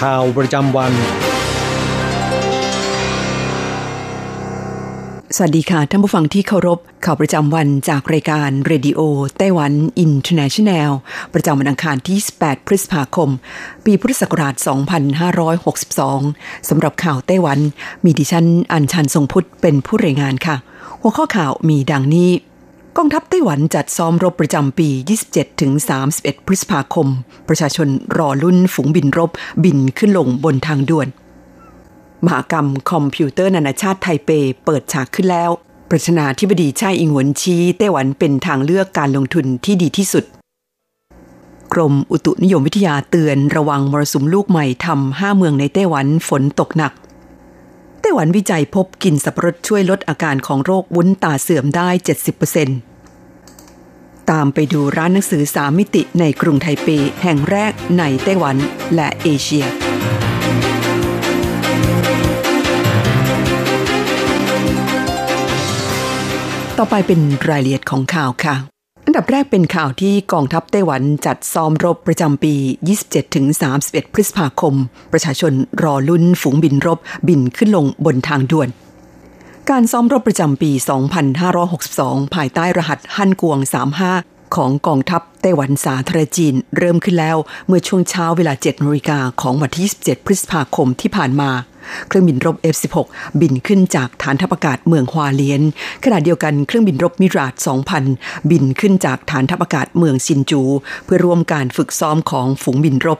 ข่าวประจำวัน สวัสดีค่ะท่านผู้ฟังที่เคารพ ข่าวประจำวันจากรายการ Radio Taiwan International ประจำวันอังคารที่ 18 พฤษภาคม ปีพุทธศักราช 2562 สำหรับข่าวไต้หวัน มีดิฉันอัญชันทรงพุทธเป็นผู้รายงานค่ะ หัวข้อข่าวมีดังนี้ กองทัพไต้หวันจัดซ้อมรบประจำปี 27-31 พฤษภาคม ประชาชนรอรุ่นฝูงบินรบบินขึ้นลงบนทางด่วน มหากรรมคอมพิวเตอร์นานาชาติไทเปเปิดฉากขึ้นแล้ว ประธานาธิบดีชาอิงหวนชี้ไต้หวันเป็นทางเลือกการลงทุนที่ดีที่สุด กรมอุตุนิยมวิทยาเตือนระวังมรสุมลูกใหม่ทำห้าเมืองในไต้หวันฝนตกหนัก ไต้หวันวิจัยพบกินสับปะรดช่วยลดอาการของโรควุ้นตาเสื่อมได้ 70%ตามไปดูร้านหนังสือสามมิติในกรุงไทเปแห่งแรกในไต้หวันและเอเชียต่อไปเป็นรายละเอียดของข่าวค่ะ อันดับแรกเป็นข่าวที่กองทัพไต้หวันจัดซ้อมรบประจำปี 27-31 พฤษภาคม ประชาชนรอลุ้นฝูงบินรบบินขึ้นลงบนทางด่วน การซ้อมรบประจำปี 2562 ภายใต้รหัสฮั่นกวง 35 ของกองทัพไต้หวันสาธารณจีน เริ่มขึ้นแล้วเมื่อช่วงเช้าเวลา7นาฬิกาของวันที่ 27 พฤษภาคมที่ผ่านมา เครื่องบินรบ F16 บินขึ้นจากฐานทัพอากาศเมืองฮวาเลียน ขณะเดียวกันเครื่องบินรบมิราด2000 บินขึ้นจากฐานทัพอากาศเมืองซินจู เพื่อร่วมการฝึกซ้อมของฝูงบินรบ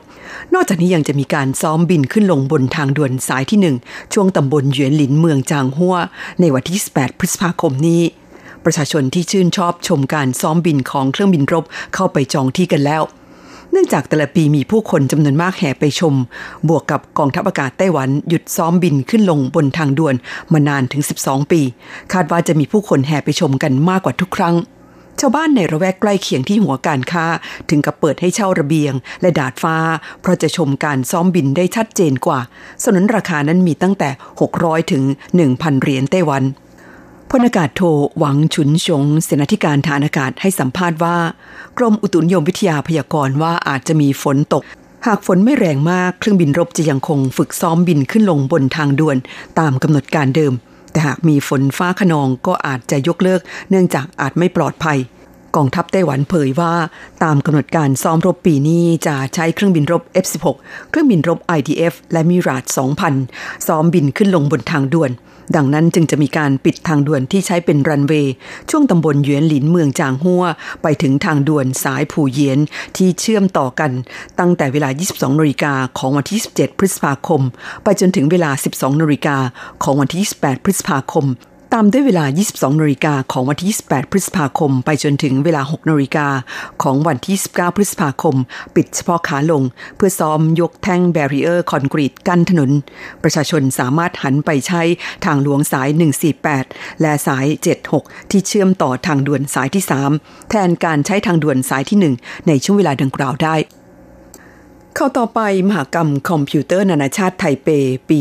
นอกจากนี้ยังจะมีการซ้อมบินขึ้นลงบนทางด่วนสายที่ 1 ช่วงตำบลเหวียนหลินเมืองจางฮั่วในวันที่18พฤษภาคมนี้ประชาชนที่ชื่นชอบชมการซ้อมบินของเครื่องบินรบเข้าไปจองที่กันแล้ว เนื่องจากแต่ละปีมีผู้คนจำนวนมากแห่ไปชม บวกกับกองทัพอากาศไต้หวันหยุดซ้อมบินขึ้นลงบนทางด่วนมานานถึง 12 ปี คาดว่าจะมีผู้คนแห่ไปชมกันมากกว่าทุกครั้ง ชาวบ้านในระแวกใกล้เคียงที่หัวการค้า ถึงกับเปิดให้เช่าระเบียง และดาดฟ้า เพราะจะชมการซ้อมบินได้ชัดเจนกว่าสนนราคานั้นมีตั้งแต่ 600 ถึง 1,000 เหรียญไต้หวัน พลอากาศโทหวังฉุนชงเสนาธิการฐานอากาศให้สัมภาษณ์ว่า กรมอุตุนิยมวิทยาพยากรณ์ว่าอาจจะมีฝนตก หากฝนไม่แรงมากเครื่องบินรบจะยังคงฝึกซ้อมบินขึ้นลงบนทางด่วนตามกำหนดการเดิม แต่หากมีฝนฟ้าขนองก็อาจจะยกเลิก เนื่องจากอาจไม่ปลอดภัย กองทัพไต้หวันเผยว่าตามกำหนดการซ้อมรบปีนี้จะใช้เครื่องบินรบ F16 เครื่องบินรบ IDF และมิราด2,000 ซ้อมบินขึ้นลงบนทางด่วน ดังนั้นจึงจะมีการปิดทางด่วนที่ใช้เป็นรันเวย์ ช่วงตำบลเหวียนหลินเมืองจางฮั่วไปถึงทางด่วนสายผู่เยียนที่เชื่อมต่อกันตั้งแต่เวลา 22นาฬิกาของวันที่17พฤษภาคม ไปจนถึงเวลา 12นาฬิกาของวันที่ 28 พฤษภาคม ตามด้วยเวลา 22นาฬิกาของวันที่ 28 พฤษภาคม ไปจนถึงเวลา 6นาฬิกาของวันที่19พฤษภาคม ปิดเฉพาะขาลง เพื่อซ้อมยกแท่งแบรีเออร์คอนกรีตกั้นถนน ประชาชนสามารถหันไปใช้ทางหลวงสาย 148 และสาย 76 ที่เชื่อมต่อทางด่วนสายที่ 3 แทนการใช้ทางด่วนสายที่ 1 ในช่วงเวลาดังกล่าวได้ ข่าวต่อไปมหกรรมคอมพิวเตอร์นานาชาติไทเป ปี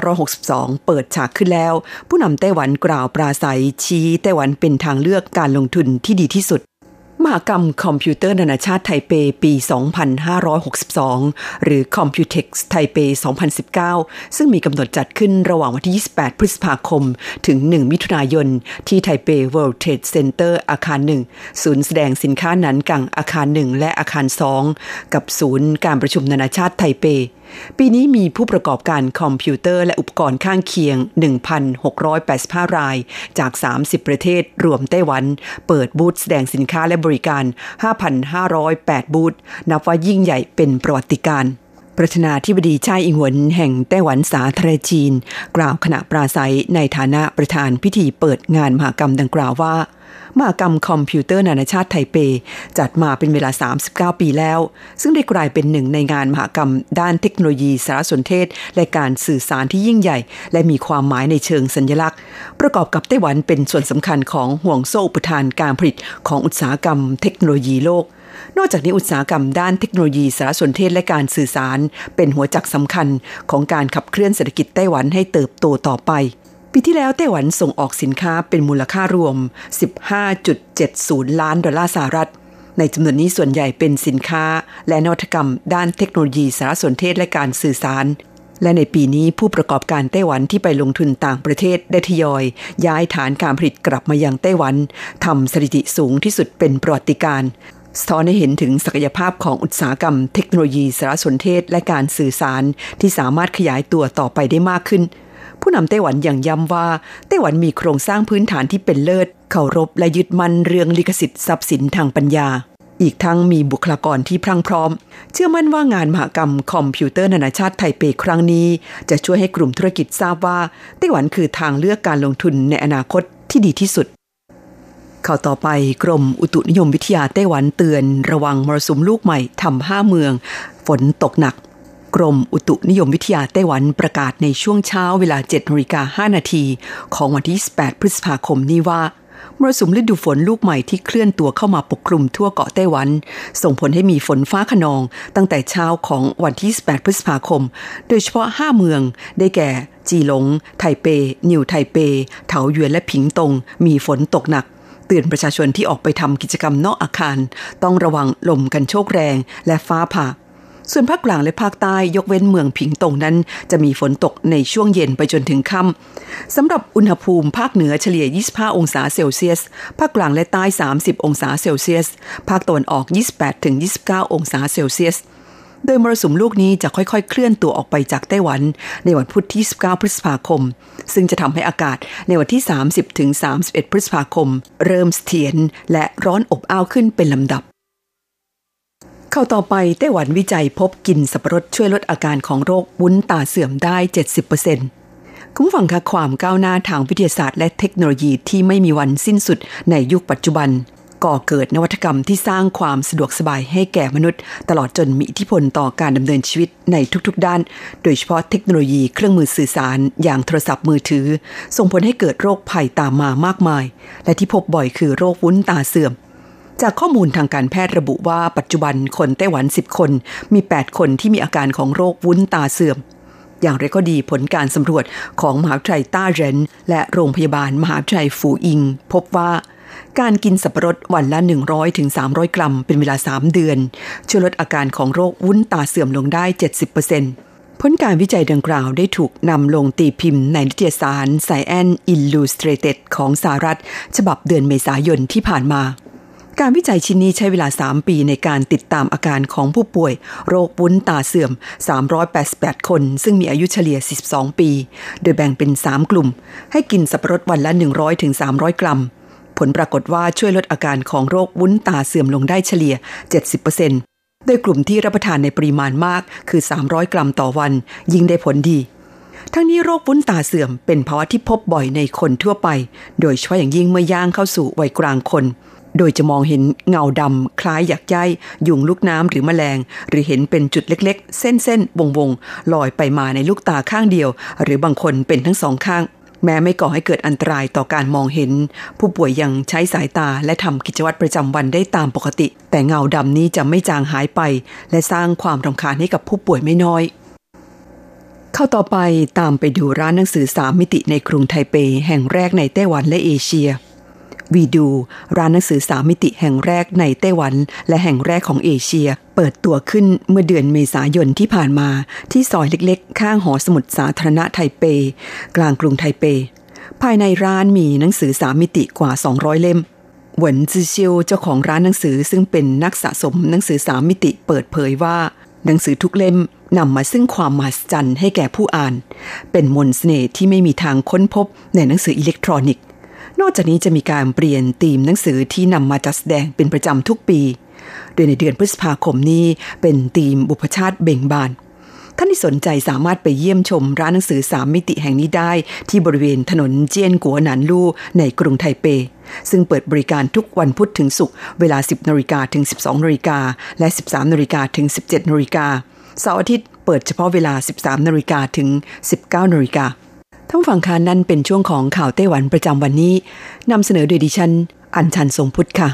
2562 เปิดฉากขึ้นแล้ว ผู้นำไต้หวันกล่าวปราศรัยชี้ไต้หวันเป็นทางเลือกการลงทุนที่ดีที่สุด มหกรรมคอมพิวเตอร์นานาชาติไทเปปี 2562 หรือ Computex ไทเป 2019 ซึ่งมีกำหนดจัดขึ้นระหว่างวันที่ 28 พฤษภาคม ถึง 1 มิถุนายน ที่ไทเป World Trade Center อาคาร 1 ศูนย์แสดงสินค้าหนันกังอาคาร 1 และอาคาร 2 กับศูนย์การประชุมนานาชาติไทเป ปีนี้มีผู้ประกอบการคอมพิวเตอร์และอุปกรณ์ข้างเคียง 1,685 ราย จาก 30 ประเทศ รวมไต้หวัน เปิดบูธแสดงสินค้าและบริการ 5,508 บูธ นับว่ายิ่งใหญ่เป็นประวัติการณ์ ประธานาธิบดีชายอิงหวนแห่งไต้หวันสาธารณจีน กล่าวขณะปราศัยในฐานะประธานพิธีเปิดงานมหกรรมดังกล่าวว่ามหกรรมคอมพิวเตอร์นานาชาติไทเป จัดมาเป็นเวลา 39 ปีแล้ว ซึ่งได้กลายเป็นหนึ่งในงานมหกรรม ด้านเทคโนโลยีสารสนเทศ และการสื่อสารที่ยิ่งใหญ่ และมีความหมายในเชิงสัญลักษณ์ ประกอบกับไต้หวันเป็นส่วนสำคัญของห่วงโซ่อุปทานการผลิตของอุตสาหกรรมเทคโนโลยีโลก นอกจากนี้อุตสาหกรรมด้านเทคโนโลยีสารสนเทศและการสื่อสาร เป็นหัวจักรสำคัญของการขับเคลื่อนเศรษฐกิจไต้หวันให้เติบโตต่อไป ปีที่แล้วไต้หวันส่งออกสินค้าเป็นมูลค่ารวม 15.70 ล้านดอลลาร์สหรัฐ ในจำนวนนี้ส่วนใหญ่เป็นสินค้า และนวัตกรรม ด้านเทคโนโลยีสารสนเทศและการสื่อสารและในปีนี้ผู้ประกอบการไต้หวันที่ไปลงทุนต่างประเทศได้ทยอย ย้ายฐานการผลิตกลับมายังไต้หวันทำสถิติสูงที่สุดเป็นประวัติการ สะท้อนให้เห็นถึงศักยภาพของอุตสาหกรรมเทคโนโลยีสารสนเทศและการสื่อสารที่สามารถขยายตัวต่อไปได้มากขึ้น ผู้นำไต้หวันอย่างย้ำว่า ไต้หวันมีโครงสร้างพื้นฐานที่เป็นเลิศเคารพและยึดมั่นเรื่องลิขสิทธิ์ทรัพย์สินทางปัญญา อีกทั้งมีบุคลากรที่พรั่งพร้อม เชื่อมั่นว่างานมหกรรมคอมพิวเตอร์นานาชาติไทเปครั้งนี้ จะช่วยให้กลุ่มธุรกิจทราบว่าไต้หวันคือทางเลือกการลงทุนในอนาคตที่ดีที่สุด ข่าวต่อไปกรมอุตุนิยมวิทยาไต้หวันเตือน ระวังมรสุมลูกใหม่ทำห้าเมือง ฝนตกหนัก กรมอุตุนิยมวิทยาไต้หวันประกาศในช่วงเช้าเวลา7นาฬิกา5นาทีของวันที่18พฤษภาคมนี้ว่ามรสุมฤดูฝนลูกใหม่ที่เคลื่อนตัวเข้ามาปกคลุมทั่วเกาะไต้หวัน ส่งผลให้มีฝนฟ้าขนอง ตั้งแต่เช้าของวันที่18พฤษภาคม โดยเฉพาะ 5 เมือง ได้แก่ จีหลง ไทเป นิวไทเป เถาหยวนและผิงตง มีฝนตกหนัก เตือนประชาชนที่ออกไปทำกิจกรรมนอกอาคาร ต้องระวังลมกันโชกแรงและฟ้าผ่า ส่วนภาคกลางและภาคใต้ยกเว้นเมืองผิงตงนั้น จะมีฝนตกในช่วงเย็นไปจนถึงค่ำสำหรับอุณหภูมิภาคเหนือเฉลี่ย 25 องศาเซลเซียส ภาคกลางและใต้ 30 องศาเซลเซียส ภาคตะวันออก 28-29 องศาเซลเซียส โดยมรสุมลูกนี้จะค่อยๆ เคลื่อนตัวออกไปจากไต้หวัน ในวันพุธที่ 19 พฤษภาคม ซึ่งจะทำให้อากาศในวันที่ 30 ถึง 31 พฤษภาคม เริ่มเสถียรและร้อนอบอ้าวขึ้นเป็นลำดับ เข้าต่อไปไต้หวันวิจัยพบกินสับปะรดช่วยลดอาการของโรควุ้นตาเสื่อมได้ 70%คุณฟังคะความก้าวหน้าทางวิทยาศาสตร์และเทคโนโลยีที่ไม่มีวันสิ้นสุดในยุคปัจจุบัน ก่อเกิดนวัตกรรมที่สร้างความสะดวกสบายให้แก่มนุษย์ ตลอดจนมีอิทธิพลต่อการดำเนินชีวิตในทุกๆด้าน โดยเฉพาะเทคโนโลยีเครื่องมือสื่อสาร อย่างโทรศัพท์มือถือ ส่งผลให้เกิดโรคภัยตามมามากมาย และที่พบบ่อยคือโรควุ้นตาเสื่อมจากข้อมูลทางการแพทย์ระบุว่าปัจจุบันคนไต้หวัน 10 คน มี 8 คนที่มีอาการของโรควุ้นตาเสื่อม อย่างไรก็ดีผลการสำรวจของมหาวิทยาลัยต้าเรน และโรงพยาบาลมหาวิทยาลัยฟูอิง พบว่า การกินสับปะรดวันละ 100-300ถึงกรัม เป็นเวลา 3 เดือน ช่วยลดอาการของโรควุ้นตาเสื่อมลงได้ 70%ผลการวิจัยดังกล่าวได้ถูกนำลงตีพิมพ์ในนิตยสาร Science Illustrated ของสหรัฐ ฉบับเดือนเมษายนที่ผ่านมา การวิจัยชิ้นนี้ใช้เวลา 3 ปีในการติดตามอาการของผู้ป่วย โรควุ้นตาเสื่อม 388 คน ซึ่งมีอายุเฉลี่ย42ปี โดยแบ่งเป็น 3 กลุ่ม ให้กินสับปะรดวันละ 100-300 กรัม ผลปรากฏว่าช่วยลดอาการของโรควุ้นตาเสื่อมลงได้เฉลี่ย 70%โดยกลุ่มที่รับประทานในปริมาณมากคือ 300 กรัมต่อวัน ยิ่งได้ผลดี ทั้งนี้โรควุ้นตาเสื่อมเป็นภาวะที่พบบ่อยในคนทั่วไป โดยเฉพาะอย่างยิ่งเมื่อย่างเข้าสู่วัยกลางคน โดยจะมองเห็นเงาดำคล้ายหยักใยยุงลูกน้ำหรือแมลง หรือเห็นเป็นจุดเล็กๆ เส้นๆวงๆลอยไปมาในลูกตาข้างเดียว หรือบางคนเป็นทั้งสองข้าง แม้ไม่ก่อให้เกิดอันตรายต่อการมองเห็น ผู้ป่วยยังใช้สายตาและทำกิจวัตรประจำวันได้ตามปกติ แต่เงาดำนี้จะไม่จางหายไป และสร้างความรำคาญให้กับผู้ป่วยไม่น้อย เข้าต่อไปตามไปดูร้านหนังสือสามมิติในกรุงไทเป แห่งแรกในไต้หวันและเอเชีย วีดู ร้านหนังสือสามมิติแห่งแรกในไต้หวัน และแห่งแรกของเอเชีย เปิดตัวขึ้นเมื่อเดือนเมษายนที่ผ่านมา ที่ซอยเล็กๆ ข้างหอสมุดสาธารณะไทเป กลางกรุงไทเป ภายในร้านมีหนังสือสามมิติกว่า 200 เล่มหวนจือเซียวเจ้าของร้านหนังสือซึ่งเป็นนักสะสมหนังสือสามมิติเปิดเผยว่า หนังสือทุกเล่มนำมาซึ่งความมหัศจรรย์ให้แก่ผู้อ่าน เป็นมนสเสน่ห์ที่ไม่มีทางค้นพบในหนังสืออิเล็กทรอนิกส์ นอกจากนี้จะมีการเปลี่ยนธีมหนังสือที่นำมาจัดแสดงเป็นประจำทุกปี โดยในเดือนพฤษภาคมนี้เป็นธีมบุพชาติเบ่งบาน ท่านที่สนใจสามารถไปเยี่ยมชมร้านหนังสือสามมิติแห่งนี้ได้ ที่บริเวณถนนเจียนกัวหนานลู่ในกรุงไทเป ซึ่งเปิดบริการทุกวันพุธถึงศุกร์เวลา 10นาฬิกาถึง 12นาฬิกาและ 13นาฬิกาถึง 17นาฬิกาเสาร์อาทิตย์เปิดเฉพาะเวลา 13นาฬิกาถึง 19นาฬิกา ทั้งฝั่งคานั่นเป็นช่วงของข่าวไต้หวันประจำวันนี้นำเสนอโดยดิฉัน อัญชันทรงพุทธค่ะ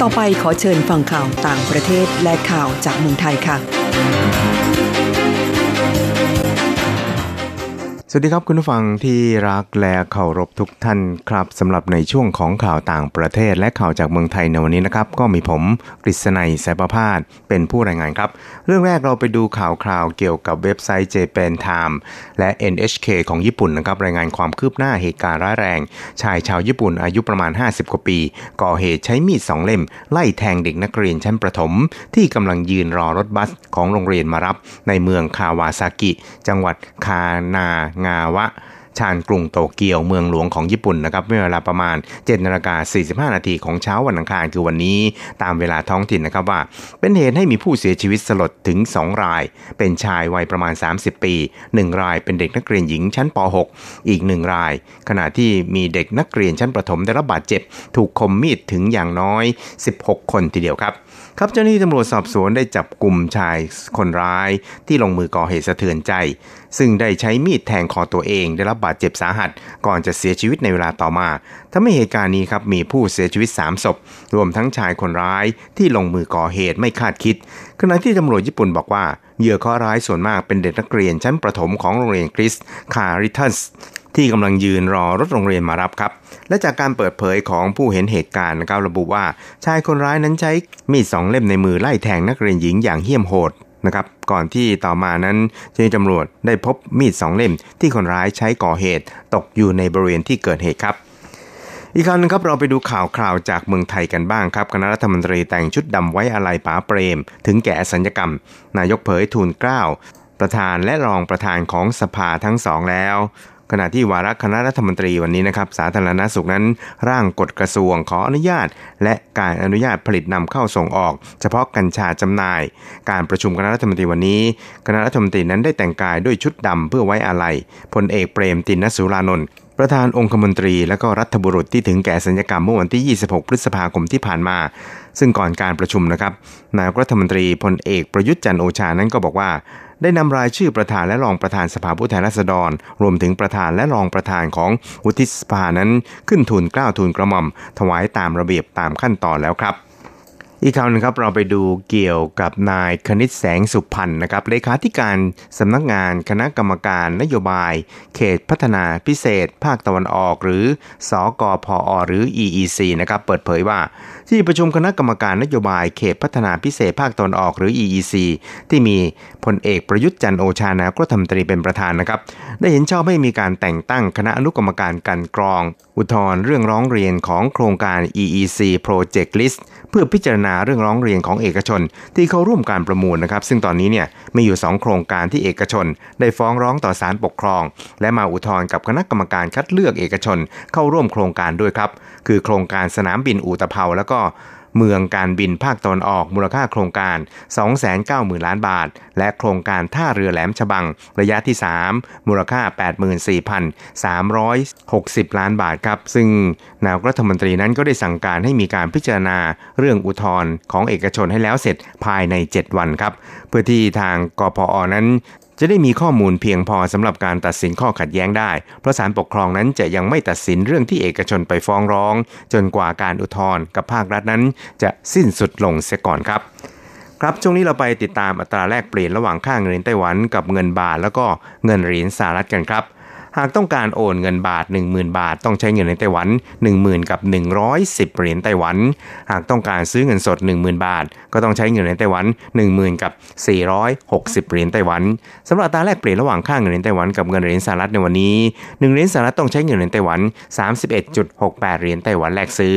ต่อไปขอเชิญฟังข่าวต่างประเทศและข่าวจากเมืองไทยค่ะ วัสดีครับคุณผู้ฟังที่รักและเคารพทุกท่านครับสำหรับในช่วงของข่าวต่างประเทศและข่าวจากเมืองไทยในวันนี้นะครับ ก็มีผมกฤษณัยสายประพาสเป็นผู้รายงานครับ เรื่องแรกเราไปดูข่าวคราวเกี่ยวกับเว็บไซต์ Japan Time และ NHK ของญี่ปุ่นนะครับรายงานความคืบหน้าเหตุการณ์ร้ายแรง ชายชาวญี่ปุ่นอายุประมาณ 50 กว่าปี ก่อเหตุใช้มีดสองเล่ม ไล่แทงเด็กนักเรียนชั้นประถม ที่กำลังยืนรอรถบัสของโรงเรียนมารับ ในเมืองคาวาซากิ จังหวัดคานางาวะชานกรุงโตเกียวเมืองหลวงของญี่ปุ่นนะครับเมื่อเวลาประมาณ7นาฬิกา45 นาทีของเช้าวันอังคารคือวันนี้ตามเวลาท้องถิ่นนะครับว่า เป็นเหตุให้มีผู้เสียชีวิตสลดถึง 2 ราย เป็นชายวัยประมาณ 30 ปี 1 รายเป็นเด็กนักเรียนหญิงชั้นป .6 อีก 1 ราย ขณะที่มีเด็กนักเรียนชั้นประถมได้รับบาดเจ็บ ถูกคมมีดถึงอย่างน้อย 16 คนทีเดียวครับ ครับเจ้าหน้าที่ตำรวจสอบสวนได้จับกลุ่มชายคนร้ายที่ลงมือก่อเหตุสะเทือนใจ ซึ่งได้ใช้มีดแทงคอตัวเองได้รับบาดเจ็บสาหัส ก่อนจะเสียชีวิตในเวลาต่อมาทำให้เหตุการณ์นี้ครับมีผู้เสียชีวิต 3 ศพ รวมทั้งชายคนร้ายที่ลงมือก่อเหตุไม่คาดคิด ขณะที่ตำรวจญี่ปุ่นบอกว่าเหยื่อข้อร้ายส่วนมากเป็นเด็กนักเรียนชั้นประถมของโรงเรียนคริสคาริทัส ที่กำลังยืนรอรถโรงเรียนมารับครับ และจากการเปิดเผยของผู้เห็นเหตุการณ์นะครับระบุว่าชายคนร้ายนั้นใช้มีดสองเล่มในมือไล่แทงนักเรียนหญิงอย่างเหี้ยมโหดนะครับก่อนที่ต่อมานั้นเจ้าหน้าที่ตำรวจได้พบมีดสองเล่ม ที่คนร้ายใช้ก่อเหตุ ตกอยู่ในบริเวณที่เกิดเหตุครับอีกครั้งนึงครับเราไปดูข่าวคราวจากเมืองไทยกันบ้างครับคณะรัฐมนตรีแต่งชุดดำไว้อาลัยป๋าเปรม ถึงแก่สัญญกรรม นายกเผยทูลเกล้าประธานและรองประธานของสภาทั้งสองแล้ว ขณะที่วาระคณะรัฐมนตรีวันนี้นะครับ สาธารณสุขนั้น ร่างกฎกระทรวงขออนุญาต และการอนุญาตผลิตนำเข้าส่งออก เฉพาะกัญชาจำหน่าย การประชุมคณะรัฐมนตรีวันนี้ คณะรัฐมนตรีนั้นได้แต่งกายด้วยชุดดำเพื่อไว้อาลัยพลเอกเปรมตินสุรานนท์ประธานองคมนตรีและก็รัฐบุรุษที่ถึงแก่สัญญกรรมเมื่อวันที่ 26 พฤษภาคมที่ผ่านมา ซึ่งก่อนการประชุมนะครับนายรัฐมนตรีพลเอกประยุทธ์จันโอชานั้นก็บอกว่า ได้นำรายชื่อประธานและรองประธานสภาผู้แทนราษฎร รวมถึงประธานและรองประธานของวุฒิสภานั้นขึ้นทุนกล้าวทุนกระหม่อม ถวายตามระเบียบตามขั้นตอนแล้วครับอีกคราวนึงครับเราไปดูเกี่ยวกับนายคณิตแสงสุพรรณนะครับเลขาธิการสำนักงานคณะกรรมการนโยบาย เขตพัฒนาพิเศษ ภาคตะวันออก หรือสอกอพอหรือ EEC นะครับเปิดเผยว่า ที่ประชุมคณะกรรมการนโยบายเขตพัฒนาพิเศษภาคตะวันออกหรือ EEC ที่มีพลเอกประยุทธ์จันโอชานารัฐมนตรีเป็นประธานนะครับ ได้เห็นชอบให้มีการแต่งตั้งคณะอนุกรรมการกันกรอง อุทธร์เรื่องร้องเรียนของโครงการ EEC Project List เพื่อพิจารณาเรื่องร้องเรียนของเอกชน ที่เข้าร่วมการประมูลนะครับ ซึ่งตอนนี้เนี่ยมีอยู่ 2 โครงการที่เอกชน ได้ฟ้องร้องต่อศาลปกครอง และมาอุทธร์กับคณะกรรมการคัดเลือกเอกชน เข้าร่วมโครงการด้วยครับ คือโครงการสนามบินอูตะเภาแล้วก็เมืองการบินภาคตอนออกมูลค่าโครงการ 290,000 ล้านบาท และโครงการท่าเรือแหลมฉบัง ระยะที่ 3 มูลค่า 84,360 ล้านบาทครับ ซึ่งนายกรัฐมนตรีนั้นก็ได้สั่งการให้มีการพิจารณาเรื่องอุทธรณ์ของเอกชนให้แล้วเสร็จภายใน 7 วันครับ เพื่อที่ทางกพอนั้น จะได้มีข้อมูลเพียงพอสำหรับการตัดสินข้อขัดแย้งได้ เพราะศาลปกครองนั้นจะยังไม่ตัดสินเรื่องที่เอกชนไปฟ้องร้อง จนกว่าการอุทธรณ์กับภาครัฐนั้น จะสิ้นสุดลงเสียก่อนครับครับช่วงนี้เราไปติดตามอัตราแลกเปลี่ยนระหว่างค่าเงินไต้หวันกับเงินบาทแล้วก็เงินเหรียญสหรัฐกันครับ หากต้องการโอนเงินบาท 10,000 บาท ต้องใช้เงินในไต้หวัน 10,000 กับ 110 เหรียญไต้หวัน หากต้องการซื้อเงินสด 10,000 บาท ก็ต้องใช้เงินในไต้หวัน 10,000 กับ 460 เหรียญไต้หวันสำหรับตาแลกเปลี่ยนระหว่างค่าเงินในไต้หวันกับเงินเหรียญสหรัฐในวันนี้1เหรียญสหรัฐต้องใช้เงินในไต้หวัน 31.68 เหรียญไต้หวันแลกซื้อ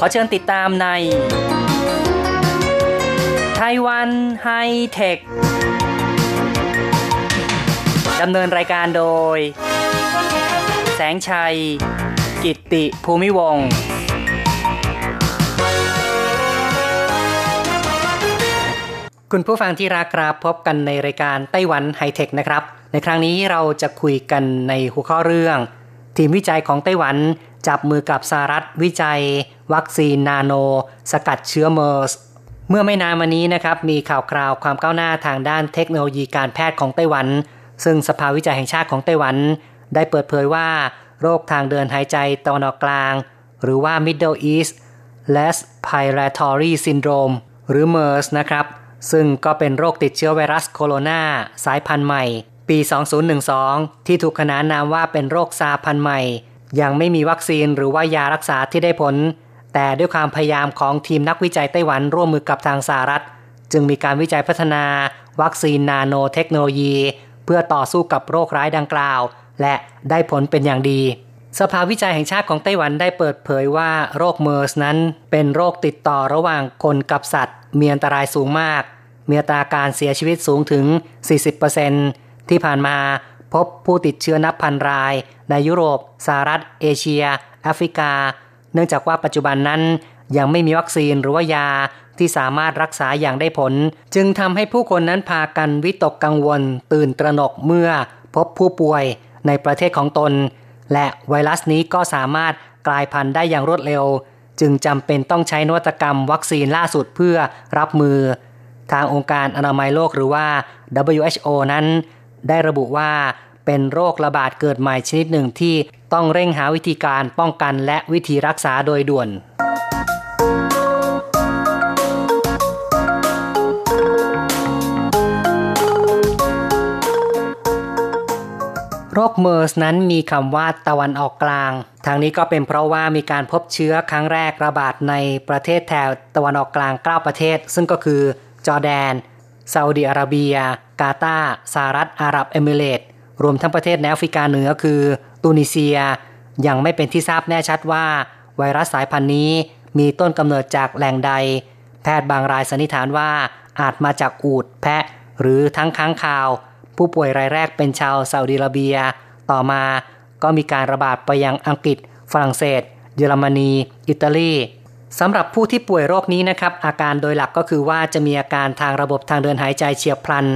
ขอเชิญติดตามในไต้หวันไฮเทคดำเนินรายการโดย แสงชัย กิตติภูมิวงศ์คุณผู้ฟังที่รักครับพบกันในรายการไต้หวันไฮเทคนะครับ ในครั้งนี้เราจะคุยกันในหัวข้อเรื่อง ทีมวิจัยของไต้หวันจับมือกับสหรัฐวิจัย วัคซีนนาโน สกัดเชื้อเมอร์สเมื่อไม่นานมานี้นะครับ มีข่าวคราวความก้าวหน้าทางด้านเทคโนโลยีการแพทย์ของไต้หวัน ซึ่งสภาวิจัยแห่งชาติของไต้หวัน ได้เปิดเผยว่าโรคทางเดินหายใจตะวันออกกลาง หรือว่า Middle East Respiratory Syndrome หรือ MERS นะครับ ซึ่งก็เป็นโรคติดเชื้อไวรัสโคโรนาสายพันธุ์ใหม่ ปี 2012 ที่ถูกขนานนามว่าเป็นโรคซาร์สพันธุ์ใหม่ ยังไม่มีวัคซีนหรือว่ายารักษาที่ได้ผล แต่ด้วยความพยายามของทีมนักวิจัยไต้หวันร่วมมือกับทางสหรัฐ จึงมีการวิจัยพัฒนา วัคซีนนาโนเทคโนโลยี เพื่อต่อสู้กับโรคร้ายดังกล่าว และได้ผลเป็นอย่างดี สภาวิจัยแห่งชาติของไต้หวันได้เปิดเผยว่าโรคเมอร์สนั้น เป็นโรคติดต่อระหว่างคนกับสัตว์ มีอันตรายสูงมาก มีอัตราการเสียชีวิตสูงถึง 40%ที่ผ่านมาพบผู้ติดเชื้อนับพันราย ในยุโรปสหรัฐ เอเชีย แอฟริกา เนื่องจากว่าปัจจุบันนั้นยังไม่มีวัคซีนหรือว่ายาที่สามารถรักษาอย่างได้ผล จึงทำให้ผู้คนนั้นพากันวิตกกังวล ตื่นตระหนกเมื่อพบผู้ป่วยในประเทศของตน และไวรัสนี้ก็สามารถกลายพันธุ์ได้อย่างรวดเร็ว จึงจำเป็นต้องใช้นวัตกรรมวัคซีนล่าสุดเพื่อรับมือ ทางองค์การอนามัยโลกหรือว่า WHO นั้น ได้ระบุว่า เป็นโรคระบาดเกิดใหม่ชนิดหนึ่งที่ต้องเร่งหาวิธีการป้องกันและวิธีรักษาโดยด่วน โรคเมอร์สนั้นมีคำว่าตะวันออกกลาง ทางนี้ก็เป็นเพราะว่ามีการพบเชื้อครั้งแรกระบาดในประเทศแถวตะวันออกกลาง 9 ประเทศ ซึ่งก็คือ จอร์แดนซาอุดิอาระเบีย กาตาร์สหรัฐอาหรับเอมิเรต รวมทั้งประเทศในแอฟริกาเหนือคือตูนิเซีย ยังไม่เป็นที่ทราบแน่ชัดว่า ไวรัสสายพันธุ์นี้มีต้นกำเนิดจากแหล่งใด แพทย์บางรายสันนิษฐานว่าอาจมาจากอูดแพะ หรือทั้งค้างคาว ผู้ป่วยรายแรกเป็นชาวซาอุดิอาระเบีย ต่อมาก็มีการระบาดไปยังอังกฤษ ฝรั่งเศส เยอรมนี อิตาลีสำหรับผู้ที่ป่วยโรคนี้นะครับ อาการโดยหลักก็คือว่าจะมีอาการทางระบบทางเดินหายใจเฉียบพลัน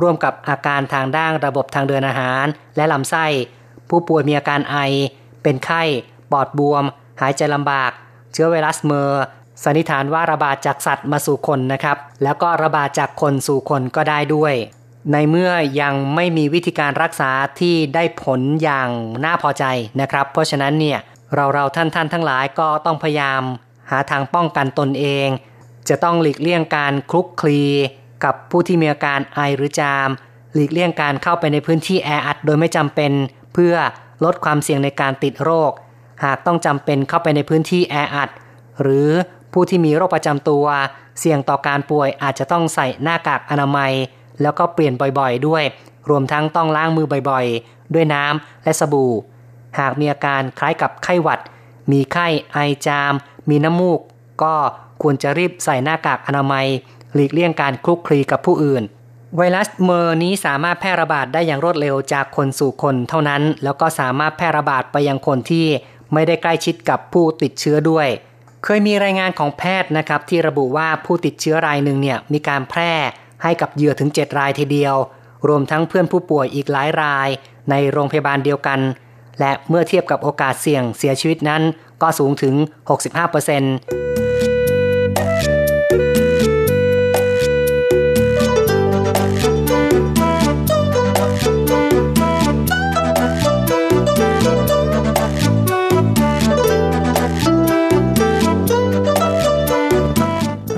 ร่วมกับอาการทางด้านระบบทางเดินอาหาร และลำไส้ ผู้ป่วยมีอาการไอ เป็นไข้ ปอดบวม หายใจลำบาก เชื้อไวรัสเมอร์สันนิษฐานว่าระบาดจากสัตว์มาสู่คนนะครับ แล้วก็ระบาดจากคนสู่คนก็ได้ด้วย ในเมื่อยังไม่มีวิธีการรักษาที่ได้ผลอย่างน่าพอใจนะครับ เพราะฉะนั้นเนี่ยเราเราท่านท่านทั้งหลายก็ต้องพยายาม หาทางป้องกันตนเอง จะต้องหลีกเลี่ยงการคลุกคลี กับผู้ที่มีอาการไอหรือจาม หลีกเลี่ยงการเข้าไปในพื้นที่แออัดโดยไม่จำเป็น เพื่อลดความเสี่ยงในการติดโรค หากต้องจำเป็นเข้าไปในพื้นที่แออัดหรือผู้ที่มีโรคประจำตัว เสี่ยงต่อการป่วยอาจจะต้องใส่หน้ากากอนามัย แล้วก็เปลี่ยนบ่อยๆ ด้วย รวมทั้งต้องล้างมือบ่อยๆ ด้วยน้ำและสบู่ หากมีอาการคล้ายกับไข้หวัด มีไข้ไอจาม มีน้ำมูก ก็ควรจะรีบใส่หน้ากากอนามัย หลีกเลี่ยงการคลุกคลีกับผู้อื่น ไวรัสเมอร์นี้สามารถแพร่ระบาดได้อย่างรวดเร็วจากคนสู่คนเท่านั้น แล้วก็สามารถแพร่ระบาดไปยังคนที่ไม่ได้ใกล้ชิดกับผู้ติดเชื้อด้วย เคยมีรายงานของแพทย์นะครับที่ระบุว่าผู้ติดเชื้อรายหนึ่งเนี่ยมีการแพร่ให้กับเหยื่อถึง 7 รายทีเดียว รวมทั้งเพื่อนผู้ป่วยอีกหลายราย ในโรงพยาบาลเดียวกัน และเมื่อเทียบกับโอกาสเสี่ยงเสียชีวิตนั้นก็สูงถึง 65%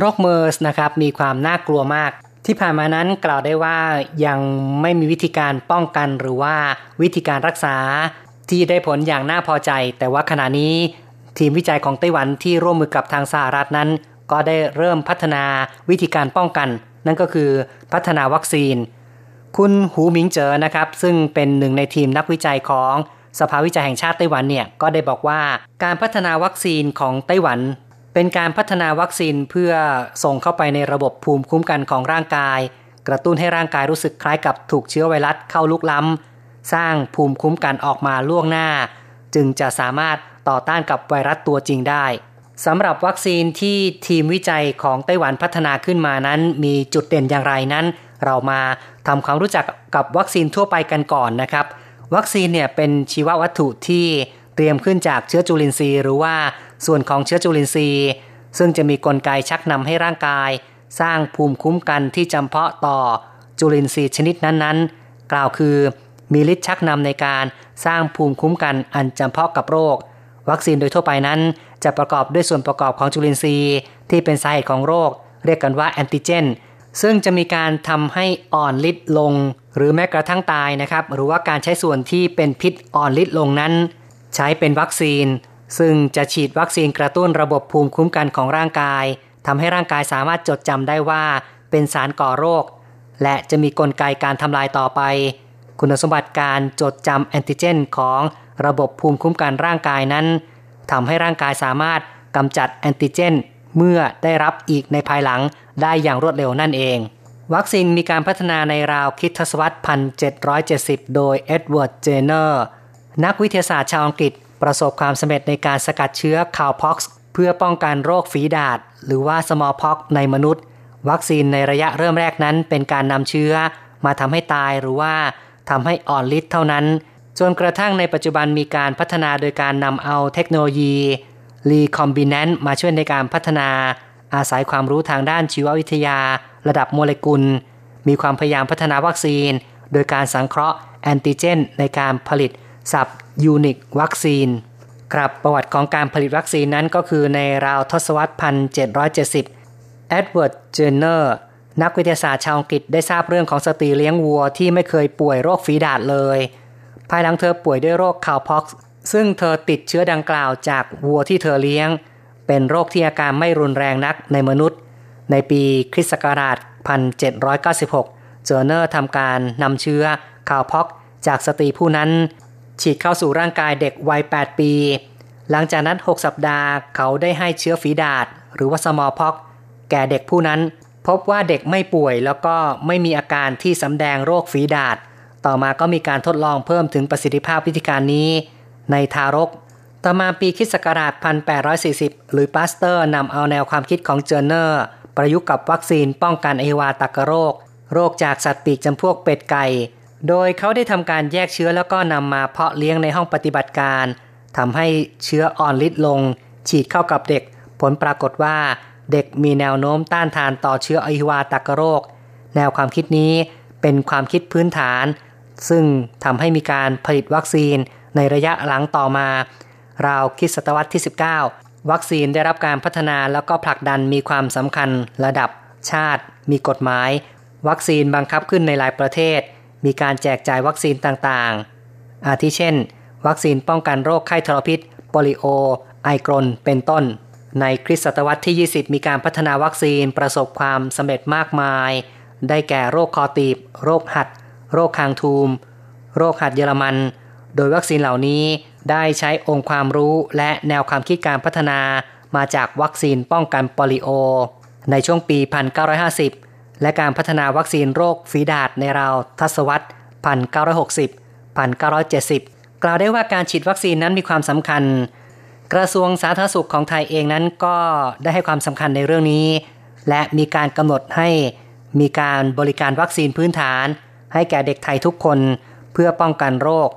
โรคเมอร์สนะครับมีความน่ากลัวมาก ที่ผ่านมานั้นกล่าวได้ว่ายังไม่มีวิธีการป้องกันหรือว่าวิธีการรักษาที่ได้ผลอย่างน่าพอใจ แต่ว่าขณะนี้ทีมวิจัยของไต้หวันที่ร่วมมือกับทางสหรัฐนั้น ก็ได้เริ่มพัฒนาวิธีการป้องกัน นั่นก็คือพัฒนาวัคซีน คุณหูหมิงเจอนะครับ ซึ่งเป็นหนึ่งในทีมนักวิจัยของสภาวิจัยแห่งชาติไต้หวันเนี่ยก็ได้บอกว่าการพัฒนาวัคซีนของไต้หวัน เป็นการพัฒนาวัคซีนเพื่อส่งเข้าไปในระบบภูมิคุ้มกันของร่างกาย กระตุ้นให้ร่างกายรู้สึกคล้ายกับถูกเชื้อไวรัสเข้าลุกล้ำ สร้างภูมิคุ้มกันออกมาล่วงหน้า จึงจะสามารถต่อต้านกับไวรัสตัวจริงได้สำหรับวัคซีนที่ทีมวิจัยของไต้หวันพัฒนาขึ้นมานั้น มีจุดเด่นอย่างไรนั้น เรามาทำความรู้จักกับวัคซีนทั่วไปกันก่อนนะครับ วัคซีนเนี่ยเป็นชีววัตถุที่ เตรียมขึ้นจากเชื้อจุลินทรีย์หรือว่าส่วนของเชื้อจุลินทรีย์ ซึ่งจะมีกลไกชักนำให้ร่างกาย สร้างภูมิคุ้มกันที่จำเพาะต่อจุลินทรีย์ชนิดนั้นๆ กล่าวคือ มีฤทธิ์ชักนำในการสร้างภูมิคุ้มกันอันจำเพาะกับโรค วัคซีนโดยทั่วไปนั้นจะประกอบด้วยส่วนประกอบของจุลินทรีย์ ที่เป็นสาเหตุของโรค เรียกกันว่าแอนติเจนซึ่งจะมีการทำให้อ่อนฤทธิ์ลง หรือแม้กระทั่งตายนะครับ หรือว่าการใช้ส่วนที่เป็นพิษอ่อนฤทธิ์ลงนั้น ใช้เป็นวัคซีน ซึ่งจะฉีดวัคซีนกระตุ้นระบบภูมิคุ้มกันของร่างกายทำให้ร่างกายสามารถจดจำได้ว่า เป็นสารก่อโรค และจะมีกลไกการทำลายต่อไป คุณสมบัติการจดจำแอนติเจน ของระบบภูมิคุ้มกันร่างกายนั้นทำให้ร่างกายสามารถกำจัดแอนติเจน เมื่อได้รับอีกในภายหลังได้อย่างรวดเร็วนั่นเอง วัคซีนมีการพัฒนาในราวคริสต์ทศวรรษ 1770 โดยเอ็ดเวิร์ด เจเนอร์ นักวิทยาศาสตร์ชาวอังกฤษประสบความสำเร็จในการสกัดเชื้อ cowpox เพื่อป้องกันโรคฝีดาษ หรือว่า smallpox ในมนุษย์ วัคซีนในระยะเริ่มแรกนั้น เป็นการนำเชื้อมาทำให้ตายหรือว่าทำให้อ่อนฤทธิ์เท่านั้น จนกระทั่งในปัจจุบันมีการพัฒนาโดยการนำเอาเทคโนโลยีrecombinant มาช่วยในการพัฒนา อาศัยความรู้ทางด้านชีววิทยา ระดับโมเลกุล มีความพยายามพัฒนาวัคซีน โดยการสังเคราะห์แอนติเจน ในการผลิต subunit vaccine ครับประวัติของการผลิตวัคซีนนั้นก็คือในราวทศวรรษ 1770 เอ็ดเวิร์ด เจเนอร์ นักวิทยาศาสตร์ชาวอังกฤษได้ทราบเรื่องของสตรีเลี้ยงวัวที่ไม่เคยป่วยโรคฝีดาษเลย ภายหลังเธอป่วยด้วยโรค cowpox ซึ่งเธอติดเชื้อดังกล่าวจากวัวที่เธอเลี้ยง เป็นโรคที่อาการไม่รุนแรงนักในมนุษย์ ในปีคริสต์ศักราช 1796 เจอเนอร์ทำการนำเชื้อ cowpox จากสตรีผู้นั้น ฉีดเข้าสู่ร่างกายเด็กวัย 8 ปี หลังจากนั้น 6 สัปดาห์เขาได้ให้เชื้อฝีดาษหรือว่า smallpox แก่เด็กผู้นั้น พบว่าเด็กไม่ป่วยแล้วก็ไม่มีอาการที่สำแดงโรคฝีดาษต่อมาก็มีการทดลองเพิ่มถึงประสิทธิภาพวิธีการนี้ ในทารก ต่อมาปีคริสต์ศักราช 1840 หลุยส์ ปาสเตอร์นำเอาแนวความคิดของเจอร์เนอร์ ประยุกต์กับวัคซีนป้องกันอหิวาตกโรค โรคจากสัตว์ปีกจำพวกเป็ดไก่ โดยเขาได้ทำการแยกเชื้อแล้วก็นำมาเพาะเลี้ยงในห้องปฏิบัติการทำให้เชื้ออ่อนฤทธิ์ลง ฉีดเข้ากับเด็ก ผลปรากฏว่าเด็กมีแนวโน้มต้านทานต่อเชื้ออหิวาตกโรค แนวความคิดนี้เป็นความคิดพื้นฐาน ซึ่งทำให้มีการผลิตวัคซีนในระยะหลังต่อมา ราวคิดศตวรรษที่ 19 วัคซีนได้รับการพัฒนาแล้วก็ผลักดันมีความสำคัญระดับชาติ มีกฎหมาย วัคซีนบังคับขึ้นในหลายประเทศ มีการแจกจ่ายวัคซีนต่างๆ อาทิเช่น วัคซีนป้องกันโรคไข้ทรพิษโปลิโอ ไอกรน เป็นต้น ในคริสตศตวรรษที่ 20 มีการพัฒนาวัคซีนประสบความสำเร็จมากมาย ได้แก่โรคคอตีบ โรคหัด โรคคางทูม โรคหัดเยอรมัน โดยวัคซีนเหล่านี้ได้ใช้องค์ความรู้และแนวความคิดการพัฒนามาจากวัคซีนป้องกันโปลิโอ ในช่วงปี 1950 และการพัฒนาวัคซีนโรคฝีดาษในราวทศวรรษ 1960 1970 กล่าวได้ว่าการฉีดวัคซีนนั้นมีความสำคัญ กระทรวงสาธารณสุขของไทยเองนั้นก็ได้ให้ความสำคัญในเรื่องนี้ และมีการกำหนดให้มีการบริการวัคซีนพื้นฐาน ให้แก่เด็กไทยทุกคนเพื่อป้องกันโรค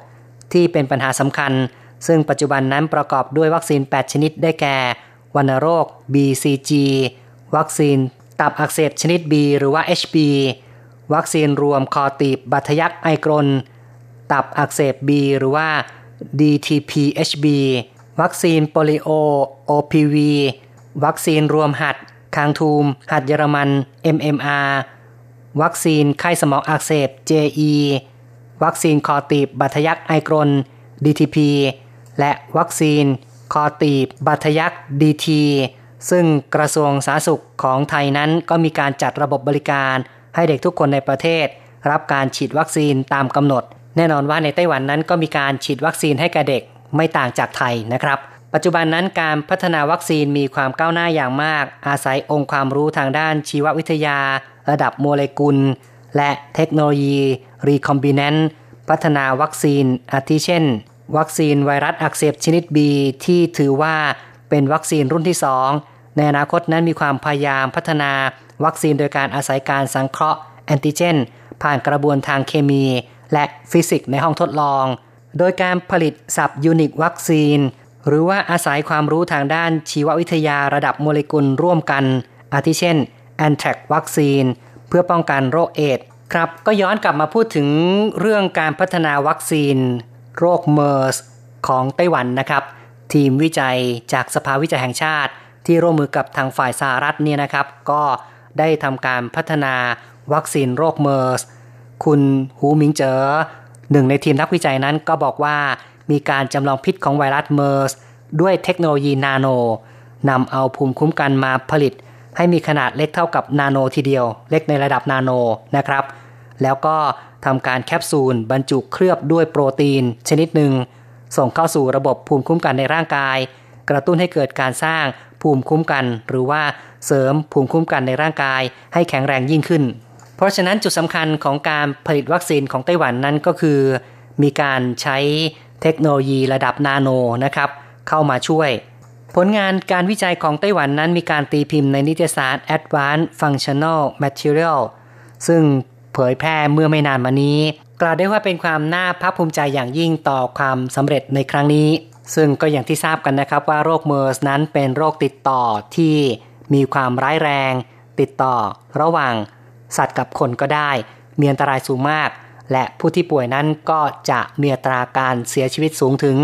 ที่เป็นปัญหาสำคัญ ซึ่งปัจจุบันนั้นประกอบด้วยวัคซีน 8 ชนิดได้แก่วัณโรค BCG วัคซีน ตับอักเสบชนิด B หรือว่า HB วัคซีนรวมคอตีบบัตยักไอกรน ตับอักเสบ B หรือว่า DTP-HB วัคซีนโปลิโอ OPV วัคซีนรวมหัดคางทูม หัดเยอรมัน MMR วัคซีนไข้สมองอักเสบ JE วัคซีนคอตีบบัตยักไอกรน DTP และวัคซีนคอตีบบัตยัก DT ซึ่งกระทรวงสาธารณสุขของไทยนั้นก็มีการจัดระบบบริการ ให้เด็กทุกคนในประเทศ รับการฉีดวัคซีนตามกำหนด แน่นอนว่าในไต้หวันนั้นก็มีการฉีดวัคซีนให้แก่เด็กไม่ต่างจากไทยนะครับ ปัจจุบันนั้นการพัฒนาวัคซีนมีความก้าวหน้าอย่างมาก อาศัยองค์ความรู้ทางด้านชีววิทยา ระดับโมเลกุล และเทคโนโลยีรีคอมบิเนนต์พัฒนาวัคซีนอาทิเช่น วัคซีนไวรัสอักเสบชนิด B ที่ถือว่าเป็นวัคซีนรุ่นที่2 ในอนาคตนั้นมีความพยายามพัฒนาวัคซีนโดยการอาศัยการสังเคราะห์แอนติเจน ผ่านกระบวนทางเคมี และฟิสิกส์ในห้องทดลอง โดยการผลิต subunit วัคซีน หรือว่าอาศัยความรู้ทางด้านชีววิทยาระดับโมเลกุลร่วมกัน อาทิเช่น anthrax วัคซีน เพื่อป้องกันโรคเอดส์ครับ ก็ย้อนกลับมาพูดถึงเรื่องการพัฒนาวัคซีน โรคเมอร์สของไต้หวันนะครับ ทีมวิจัยจากสภาวิจัยแห่งชาติ ที่ร่วมมือกับทางฝ่ายสหรัฐเนี่ยนะครับ ก็ได้ทำการพัฒนาวัคซีนโรคเมอร์ส คุณหูมิงเจอหนึ่งในทีมนักวิจัยนั้นก็บอกว่ามีการจำลองพิษของไวรัสเมอร์ส ด้วยเทคโนโลยีนาโนนำเอาภูมิคุ้มกันมาผลิต ให้มีขนาดเล็กเท่ากับนาโนทีเดียว เล็กในระดับนาโนนะครับ แล้วก็ทำการแคปซูลบรรจุเคลือบด้วยโปรตีน ชนิดหนึ่ง ส่งเข้าสู่ระบบภูมิคุ้มกันในร่างกาย กระตุ้นให้เกิดการสร้าง ภูมิคุ้มกัน หรือว่าเสริมภูมิคุ้มกันในร่างกาย ให้แข็งแรงยิ่งขึ้น เพราะฉะนั้นจุดสำคัญของการผลิตวัคซีนของไต้หวันนั้นก็คือ มีการใช้เทคโนโลยีระดับนาโนนะครับเข้ามาช่วย ผลงานการวิจัยของไต้หวันนั้นมีการตีพิมพ์ในนิตยสาร Advanced Functional Material ซึ่งเผยแพร่เมื่อไม่นานมานี้ กล่าวได้ว่าเป็นความน่าภาคภูมิใจอย่างยิ่งต่อความสำเร็จในครั้งนี้ ซึ่งก็อย่างที่ทราบกันนะครับว่าโรคเมอร์สนั้นเป็นโรคติดต่อที่มีความร้ายแรง ติดต่อระหว่างสัตว์กับคนก็ได้ มีอันตรายสูงมาก และผู้ที่ป่วยนั้นก็จะมีอัตราการเสียชีวิตสูงถึง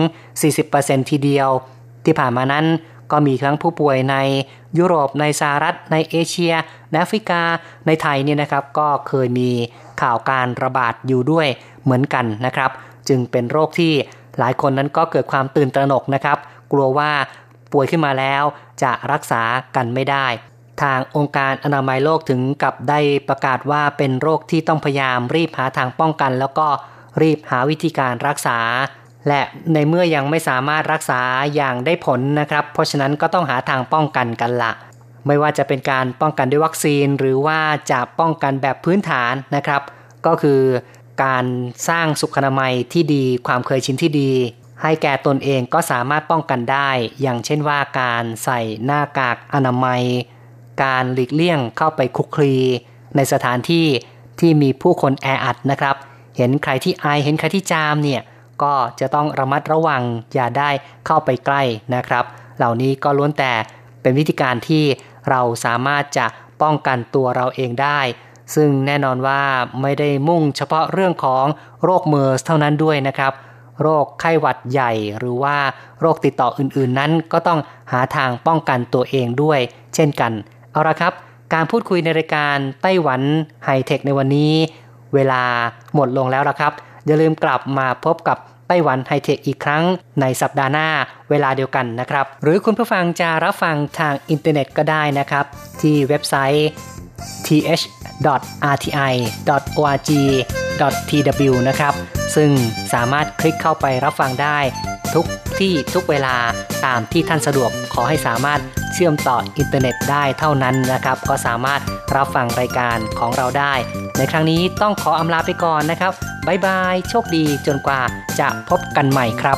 40%ทีเดียว ที่ผ่านมานั้นก็มีทั้งผู้ป่วยในยุโรปในสหรัฐ ในเอเชียในแอฟริกา ในไทยเนี่ยนะครับ ก็เคยมีข่าวการระบาดอยู่ด้วยเหมือนกันนะครับ จึงเป็นโรคที่ หลายคนนั้นก็เกิดความตื่นตระหนกนะครับ กลัวว่าป่วยขึ้นมาแล้วจะรักษากันไม่ได้ ทางองค์การอนามัยโลกถึงกับได้ประกาศว่าเป็นโรคที่ต้องพยายามรีบหาทางป้องกัน แล้วก็รีบหาวิธีการรักษา และในเมื่อยังไม่สามารถรักษาอย่างได้ผลนะครับ เพราะฉะนั้นก็ต้องหาทางป้องกันกันละไม่ว่าจะเป็นการป้องกันด้วยวัคซีน หรือว่าจะป้องกันแบบพื้นฐานนะครับ ก็คือ การสร้างสุขอนามัยที่ดี ความเคยชินที่ดี ให้แก่ตนเองก็สามารถป้องกันได้ อย่างเช่นว่าการใส่หน้ากากอนามัย การหลีกเลี่ยงเข้าไปคุกคลี ในสถานที่ที่มีผู้คนแออัดนะครับ เห็นใครที่ไอเห็นใครที่จามเนี่ยก็จะต้องระมัดระวังอย่าได้เข้าไปใกล้นะครับ เหล่านี้ก็ล้วนแต่เป็นวิธีการที่เราสามารถจะป้องกันตัวเราเองได้ ซึ่งแน่นอนว่าไม่ได้มุ่งเฉพาะเรื่องของโรคเมอร์สเท่านั้นด้วยนะครับ โรคไข้หวัดใหญ่หรือว่าโรคติดต่ออื่นๆนั้น ก็ต้องหาทางป้องกันตัวเองด้วย เช่นกัน เอาละครับ การพูดคุยในรายการไต้หวันไฮเทคในวันนี้ เวลาหมดลงแล้วละครับ อย่าลืมกลับมาพบกับไต้หวันไฮเทคอีกครั้งในสัปดาห์หน้าเวลาเดียวกันนะครับ หรือคุณผู้ฟังจะรับฟังทางอินเทอร์เน็ตก็ได้นะครับ ที่เว็บไซต์ th.rti.org.tw นะครับ ซึ่งสามารถคลิกเข้าไปรับฟังได้ ทุกที่ทุกเวลาตามที่ท่านสะดวกขอให้สามารถเชื่อมต่ออินเทอร์เน็ตได้เท่านั้นนะครับ ก็สามารถรับฟังรายการของเราได้ ในครั้งนี้ต้องขออำลาไปก่อนนะครับ bye bye โชคดีจนกว่าจะพบกันใหม่ครับ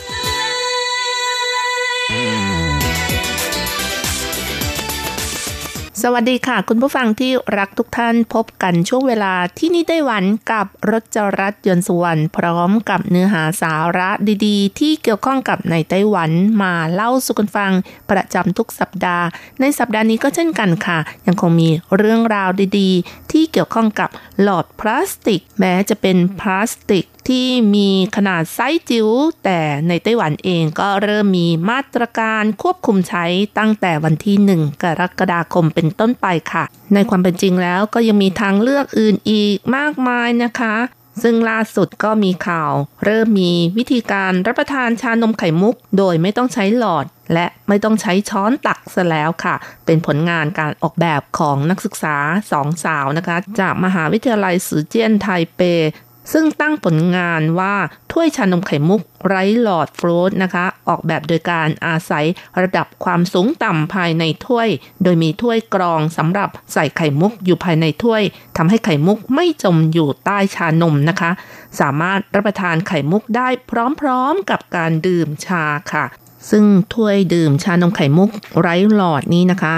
สวัสดีค่ะ คุณผู้ฟังที่รักทุกท่านพบกันช่วงเวลาที่นี่ได้หวันกับรถจรัสยนต์สุวรรณพร้อมกับเนื้อหาสาระดีๆ ที่เกี่ยวข้องกับในไต้หวันมาเล่าสู่กันฟังประจำทุกสัปดาห์ ในสัปดาห์นี้ก็เช่นกันค่ะ ยังคงมีเรื่องราวดีๆ ที่เกี่ยวข้องกับหลอดพลาสติก แม้จะเป็นพลาสติกที่มีขนาดไซส์จิ๋วแต่ในไต้หวันเองก็เริ่มมีมาตรการควบคุมใช้ตั้งแต่วันที่ 1 กรกฎาคมเป็นต้นไปค่ะ ในความเป็นจริงแล้วก็ยังมีทางเลือกอื่นอีกมากมายนะคะ ซึ่งล่าสุดก็มีข่าว เริ่มมีวิธีการรับประทานชานมไข่มุก โดยไม่ต้องใช้หลอด และไม่ต้องใช้ช้อนตักซะแล้วค่ะ เป็นผลงานการออกแบบของนักศึกษาสองสาวนะคะ จากมหาวิทยาลัยสือเจียนไทเป ซึ่งตั้งผลงานว่าถ้วยชานมไข่มุกไร้หลอดโฟลตนะคะ ออกแบบโดยการอาศัยระดับความสูงต่ำภายในถ้วย โดยมีถ้วยกรองสำหรับใส่ไข่มุกอยู่ภายในถ้วยทำให้ไข่มุกไม่จมอยู่ใต้ชานมนะคะ สามารถรับประทานไข่มุกได้พร้อมๆกับการดื่มชาค่ะ ซึ่งถ้วยดื่มชานมไข่มุกไร้หลอดนี้นะคะ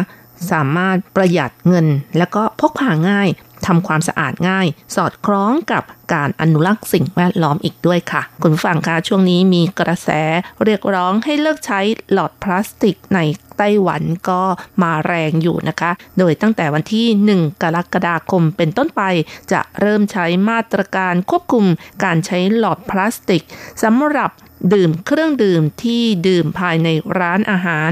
สามารถประหยัดเงิน และก็พกพาง่าย ทำความสะอาดง่าย สอดคล้องกับการอนุรักษ์สิ่งแวดล้อมอีกด้วยค่ะ คุณผู้ฟังคะช่วงนี้มีกระแสเรียกร้องให้เลิกใช้หลอดพลาสติกในไต้หวันก็มาแรงอยู่นะคะ โดยตั้งแต่วันที่ 1 กรกฎาคมเป็นต้นไป จะเริ่มใช้มาตรการควบคุมการใช้หลอดพลาสติกสำหรับดื่มเครื่องดื่มที่ดื่มภายในร้านอาหาร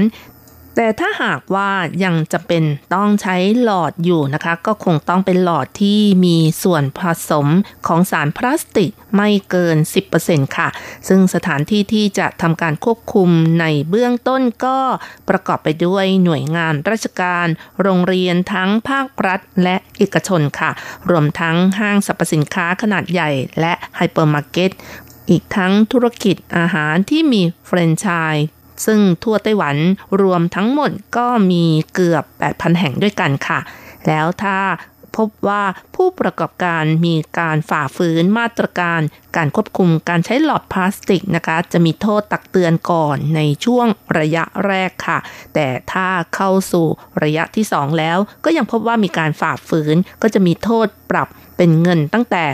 แต่ถ้าหากว่ายังจะเป็นต้องใช้หลอดอยู่นะคะ ก็คงต้องเป็นหลอดที่มีส่วนผสมของสารพลาสติกไม่เกิน 10%ค่ะ ซึ่งสถานที่ที่จะทำการควบคุมในเบื้องต้นก็ประกอบไปด้วยหน่วยงานราชการ โรงเรียนทั้งภาครัฐและเอกชนค่ะ รวมทั้งห้างสรรพสินค้าขนาดใหญ่และไฮเปอร์มาร์เก็ตอีกทั้งธุรกิจอาหารที่มีแฟรนไชส์ส์ ซึ่งทั่วไต้หวันรวมทั้งหมดก็มีเกือบ 8,000 แห่งด้วยกันค่ะ แล้วถ้าพบว่าผู้ประกอบการมีการฝ่าฝืนมาตรการ การควบคุมการใช้หลอดพลาสติกนะคะ จะมีโทษตักเตือนก่อนในช่วงระยะแรกค่ะ แต่ถ้าเข้าสู่ระยะที่ 2 แล้ว ก็ยังพบว่ามีการฝ่าฝืนก็จะมีโทษปรับ เป็นเงินตั้งแต่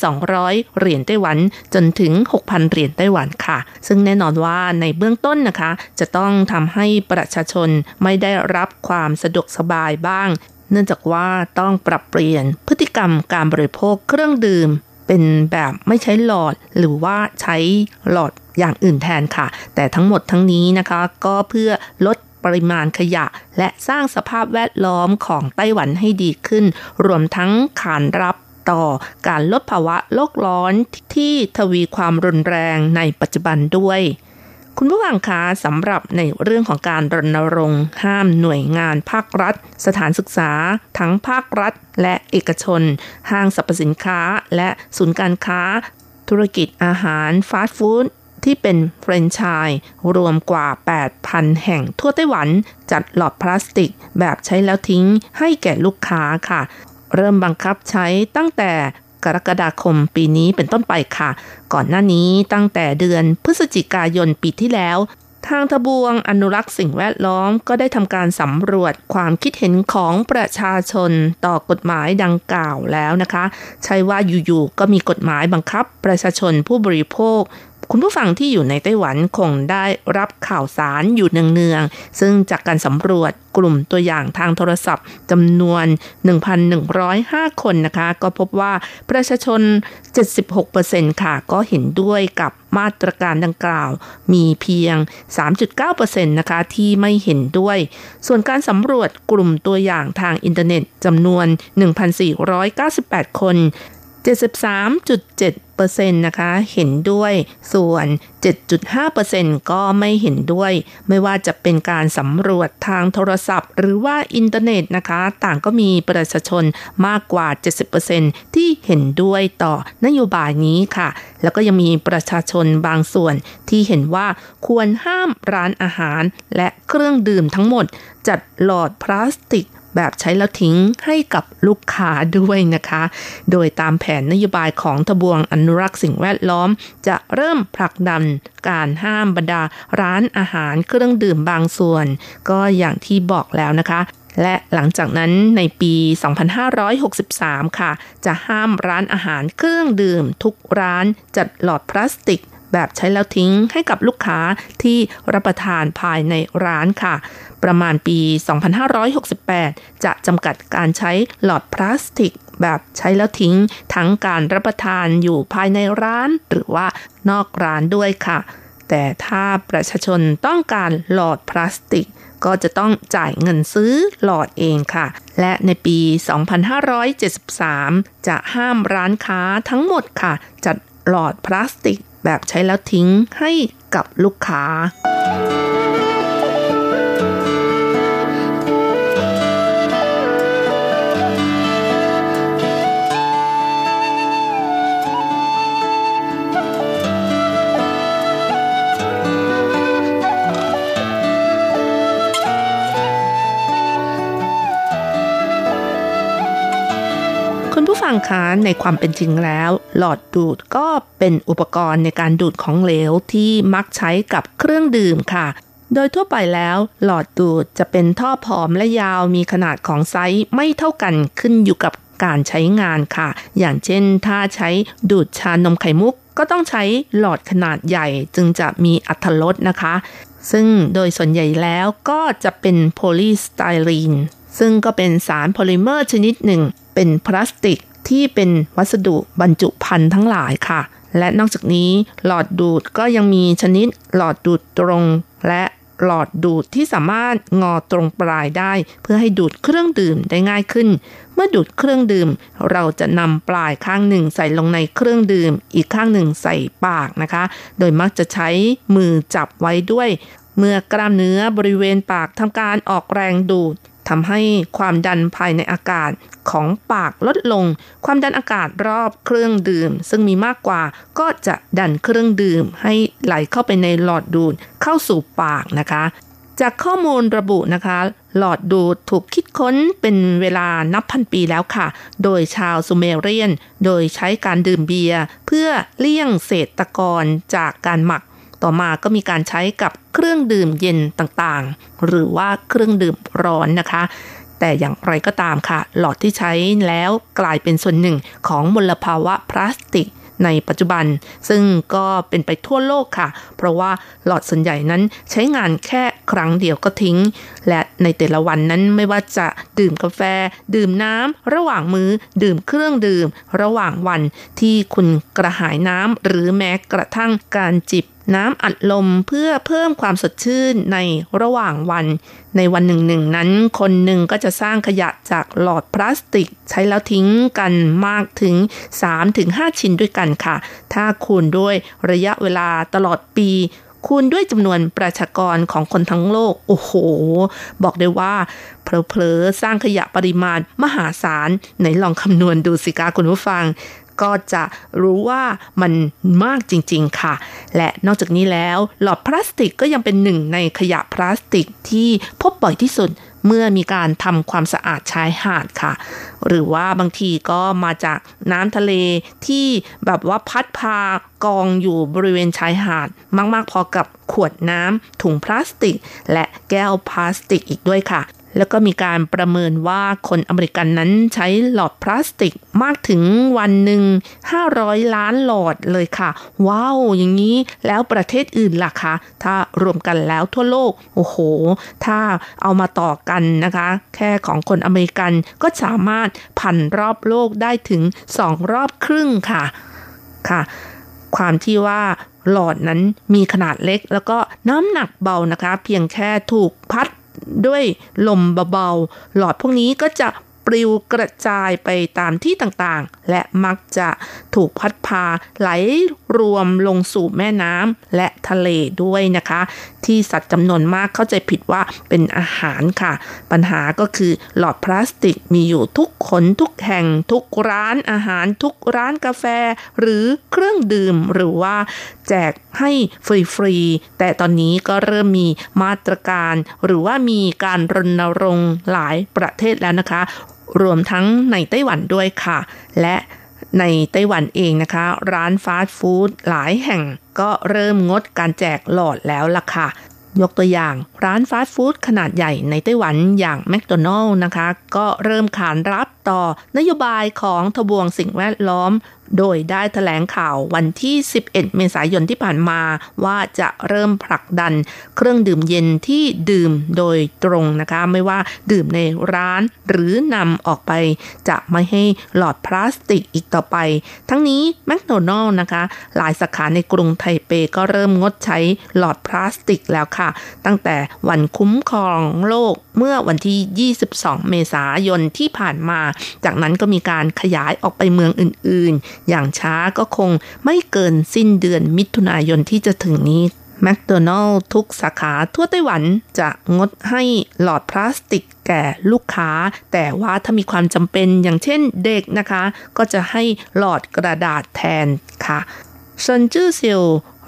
1,200 เหรียญไต้หวันจนถึง 6,000 เหรียญไต้หวันค่ะ ซึ่งแน่นอนว่าในเบื้องต้นนะคะ จะต้องทำให้ประชาชนไม่ได้รับความสะดวกสบายบ้าง เนื่องจากว่าต้องปรับเปลี่ยนพฤติกรรมการบริโภคเครื่องดื่มเป็นแบบไม่ใช้หลอดหรือว่าใช้หลอดอย่างอื่นแทนค่ะ แต่ทั้งหมดทั้งนี้นะคะ ก็เพื่อลด ปริมาณขยะ และสร้างสภาพแวดล้อมของไต้หวันให้ดีขึ้น รวมทั้งขานรับต่อการลดภาวะโลกร้อนที่ทวีความรุนแรงในปัจจุบันด้วย คุณผู้ฟังคะสำหรับในเรื่องของการรณรงค์ห้ามหน่วยงานภาครัฐ สถานศึกษา ทั้งภาครัฐ และเอกชน ห้างสรรพสินค้า และศูนย์การค้า ธุรกิจอาหาร ฟาสต์ฟู้ด ที่เป็นแฟรนไชส์รวมกว่า 8,000 แห่งทั่วไต้หวัน จัดหลอดพลาสติกแบบใช้แล้วทิ้งให้แก่ลูกค้าค่ะ เริ่มบังคับใช้ตั้งแต่กรกฎาคมปีนี้เป็นต้นไปค่ะ ก่อนหน้านี้ตั้งแต่เดือนพฤศจิกายนปีที่แล้ว ทางทบวงอนุรักษ์สิ่งแวดล้อมก็ได้ทำการสำรวจความคิดเห็นของประชาชนต่อกฎหมายดังกล่าวแล้วนะคะ ใช่ว่าอยู่ๆก็มีกฎหมายบังคับประชาชนผู้บริโภค คุณผู้ฟังที่อยู่ในไต้หวันคงได้รับข่าวสารอยู่เนืองๆ ซึ่งจากการสำรวจกลุ่มตัวอย่างทางโทรศัพท์จำนวน 1,105 คนนะคะ ก็พบว่าประชาชน 76%ค่ะ ก็เห็นด้วยกับมาตรการดังกล่าว มีเพียง 3.9%นะคะที่ไม่เห็นด้วย ส่วนการสำรวจกลุ่มตัวอย่างทางอินเทอร์เน็ตจำนวน 1,498 คน 73.7 10%นะคะเห็นด้วยส่วน 7.5%ก็ไม่เห็นด้วย ไม่ว่าจะเป็นการสำรวจทางโทรศัพท์ หรือว่าอินเทอร์เน็ตนะคะ ต่างก็มีประชาชนมากกว่า 70%ที่เห็นด้วยต่อนโยบายนี้ค่ะ แล้วก็ยังมีประชาชนบางส่วนที่เห็นว่าควรห้ามร้านอาหารและเครื่องดื่มทั้งหมด จัดหลอดพลาสติก แบบใช้แล้วทิ้งให้กับลูกค้าด้วยนะคะ โดยตามแผนนโยบายของทบวงอนุรักษ์สิ่งแวดล้อม จะเริ่มผลักดันการห้ามบรรดาร้านอาหารเครื่องดื่มบางส่วน ก็อย่างที่บอกแล้วนะคะและหลังจากนั้นในปี 2563 ค่ะ จะห้ามร้านอาหารเครื่องดื่มทุกร้านจัดหลอดพลาสติก แบบใช้แล้วทิ้งให้กับลูกค้าที่รับประทานภายในร้านค่ะ ประมาณปี 2568 จะจำกัดการใช้หลอดพลาสติก แบบใช้แล้วทิ้ง ทั้งการรับประทานอยู่ภายในร้าน หรือว่านอกร้านด้วยค่ะ แต่ถ้าประชาชนต้องการหลอดพลาสติกก็จะต้องจ่ายเงินซื้อหลอดเองค่ะ และในปี 2573 จะห้ามร้านค้าทั้งหมดค่ะ จัดหลอดพลาสติก แบบใช้แล้วทิ้งให้กับลูกค้า ฟังคะในความเป็นจริงแล้ว หลอดดูดก็เป็นอุปกรณ์ในการดูดของเหลวที่มักใช้กับเครื่องดื่มค่ะ โดยทั่วไปแล้ว หลอดดูดจะเป็นท่อผอมและยาวมีขนาดของไซส์ไม่เท่ากันขึ้นอยู่กับการใช้งานค่ะ อย่างเช่น ถ้าใช้ดูดชานมไข่มุก ก็ต้องใช้หลอดขนาดใหญ่จึงจะมีอัตรสนะคะ ซึ่งโดยส่วนใหญ่แล้วก็จะเป็นโพลีสไตรีนซึ่งก็เป็นสารโพลิเมอร์ชนิดหนึ่ง เป็นพลาสติก ที่เป็นวัสดุบรรจุภัณฑ์ทั้งหลายค่ะ และนอกจากนี้หลอดดูดก็ยังมีชนิดหลอดดูดตรง และหลอดดูดที่สามารถงอตรงปลายได้ เพื่อให้ดูดเครื่องดื่มได้ง่ายขึ้น เมื่อดูดเครื่องดื่ม เราจะนำปลายข้างหนึ่งใส่ลงในเครื่องดื่ม อีกข้างหนึ่งใส่ปากนะคะ โดยมักจะใช้มือจับไว้ด้วย เมื่อกล้ามเนื้อบริเวณปากทำการออกแรงดูด ทำให้ความดันภายในอากาศของปากลดลง ความดันอากาศรอบเครื่องดื่ม ซึ่งมีมากกว่าก็จะดันเครื่องดื่ม ให้ไหลเข้าไปในหลอดดูดเข้าสู่ปากนะคะ จากข้อมูลระบุนะคะ หลอดดูดถูกคิดค้นเป็นเวลานับพันปีแล้วค่ะ โดยชาวซูเมเรียน โดยใช้การดื่มเบียร์เพื่อเลี่ยงเศษตะกอนจากการหมัก ต่อมาก็มีการใช้กับเครื่องดื่มเย็นต่างๆ หรือว่าเครื่องดื่มร้อนนะคะ แต่อย่างไรก็ตามค่ะ หลอดที่ใช้แล้วกลายเป็นส่วนหนึ่งของมลภาวะพลาสติกในปัจจุบัน ซึ่งก็เป็นไปทั่วโลกค่ะ เพราะว่าหลอดส่วนใหญ่นั้นใช้งานแค่ครั้งเดียวก็ทิ้ง และในแต่ละวันนั้นไม่ว่าจะดื่มกาแฟ ดื่มน้ำระหว่างมือ้อดื่มเครื่องดื่ม ระหว่างวันที่คุณกระหายน้ำหรือแม้กระทั่งการจิบ น้ำอัดลมเพื่อเพิ่มความสดชื่นในระหว่างวัน ในวันหนึ่งหนึ่งนั้น คนหนึ่งก็จะสร้างขยะจากหลอดพลาสติก ใช้แล้วทิ้งกันมากถึง 3-5 ชิ้นด้วยกันค่ะ ถ้าคูณด้วยระยะเวลาตลอดปี คูณด้วยจำนวนประชากรของคนทั้งโลก โอ้โห บอกได้ว่าเพลอๆสร้างขยะปริมาณมหาศาลไหนลองคำนวณดูสิกาคุณผู้ฟัง ก็จะรู้ว่ามันมากจริง ๆ ค่ะ และนอกจากนี้แล้วหลอดพลาสติกก็ยังเป็นหนึ่งในขยะพลาสติกที่พบบ่อยที่สุดเมื่อมีการทำความสะอาดชายหาดค่ะ หรือว่าบางทีก็มาจากน้ำทะเลที่แบบว่าพัดพากองอยู่บริเวณชายหาด มาก ๆ พอกับขวดน้ำถุงพลาสติก และแก้วพลาสติกอีกด้วยค่ะ แล้วก็มีการประเมินว่าคนอเมริกันนั้นใช้หลอดพลาสติกมากถึงวันหนึ่ง 500 ล้านหลอดเลยค่ะ ว้าว อย่างนี้แล้วประเทศอื่นล่ะคะ ถ้ารวมกันแล้วทั่วโลก โอ้โห ถ้าเอามาต่อกันนะคะ แค่ของคนอเมริกันก็สามารถพันรอบโลกได้ถึงสองรอบครึ่งค่ะค่ะ ความที่ว่าหลอดนั้นมีขนาดเล็กแล้วก็น้ำหนักเบานะคะ เพียงแค่ถูกพัด ด้วยลมเบาๆ หลอดพวกนี้ก็จะปลิวกระจายไปตามที่ต่างๆ และมักจะถูกพัดพาไหลรวมลงสู่แม่น้ำและทะเลด้วยนะคะ ที่สัตว์จำนวนมากเข้าใจผิดว่าเป็นอาหารค่ะ ปัญหาก็คือหลอดพลาสติกมีอยู่ทุกคนทุกแห่ง ทุกร้านอาหารทุกร้านกาแฟ หรือเครื่องดื่มหรือว่า แจกให้ฟรีๆ แต่ตอนนี้ก็เริ่มมีมาตรการ หรือว่ามีการรณรงค์หลายประเทศแล้วนะคะ รวมทั้งในไต้หวันด้วยค่ะ และในไต้หวันเองนะคะ ร้านฟาสต์ฟู้ดหลายแห่งก็เริ่มงดการแจกหลอดแล้วล่ะค่ะ ยกตัวอย่างร้านฟาสต์ฟู้ดขนาดใหญ่ในไต้หวันอย่างแมคโดนัลล์นะคะ ก็เริ่มขานรับต่อนโยบายของทบวงสิ่งแวดล้อม โดยได้ถแถลงข่าววันที่ 11 เมษายนที่ผ่านมาว่าจะเริ่มผลักดันเครื่องดื่มเย็นที่ดื่มโดยตรงนะคะ ไม่ว่าดื่มในร้านหรือนำออกไป จะไม่ให้หลอดพลาสติกอีกต่อไป ทั้งนี้แมคโดนัลล์นะคะ หลายสาขาในกรุงไทเปก็เริ่มงดใช้หลอดพลาสติกแล้วค่ะ ตั้งแต่วันคุ้มครองโลกเมื่อวันที่ 22 เมษายนที่ผ่านมา จากนั้นก็มีการขยายออกไปเมืองอื่นๆอย่างช้าก็คงไม่เกินสิ้นเดือนมิถุนายนที่จะถึงนี้แมคโดนัลล์ทุกสาขาทั่วไต้หวันจะงดให้หลอดพลาสติกแก่ลูกค้า แต่ว่าถ้ามีความจำเป็นอย่างเช่นเด็กนะคะ ก็จะให้หลอดกระดาษแทนค่ะเซินจื้อซิว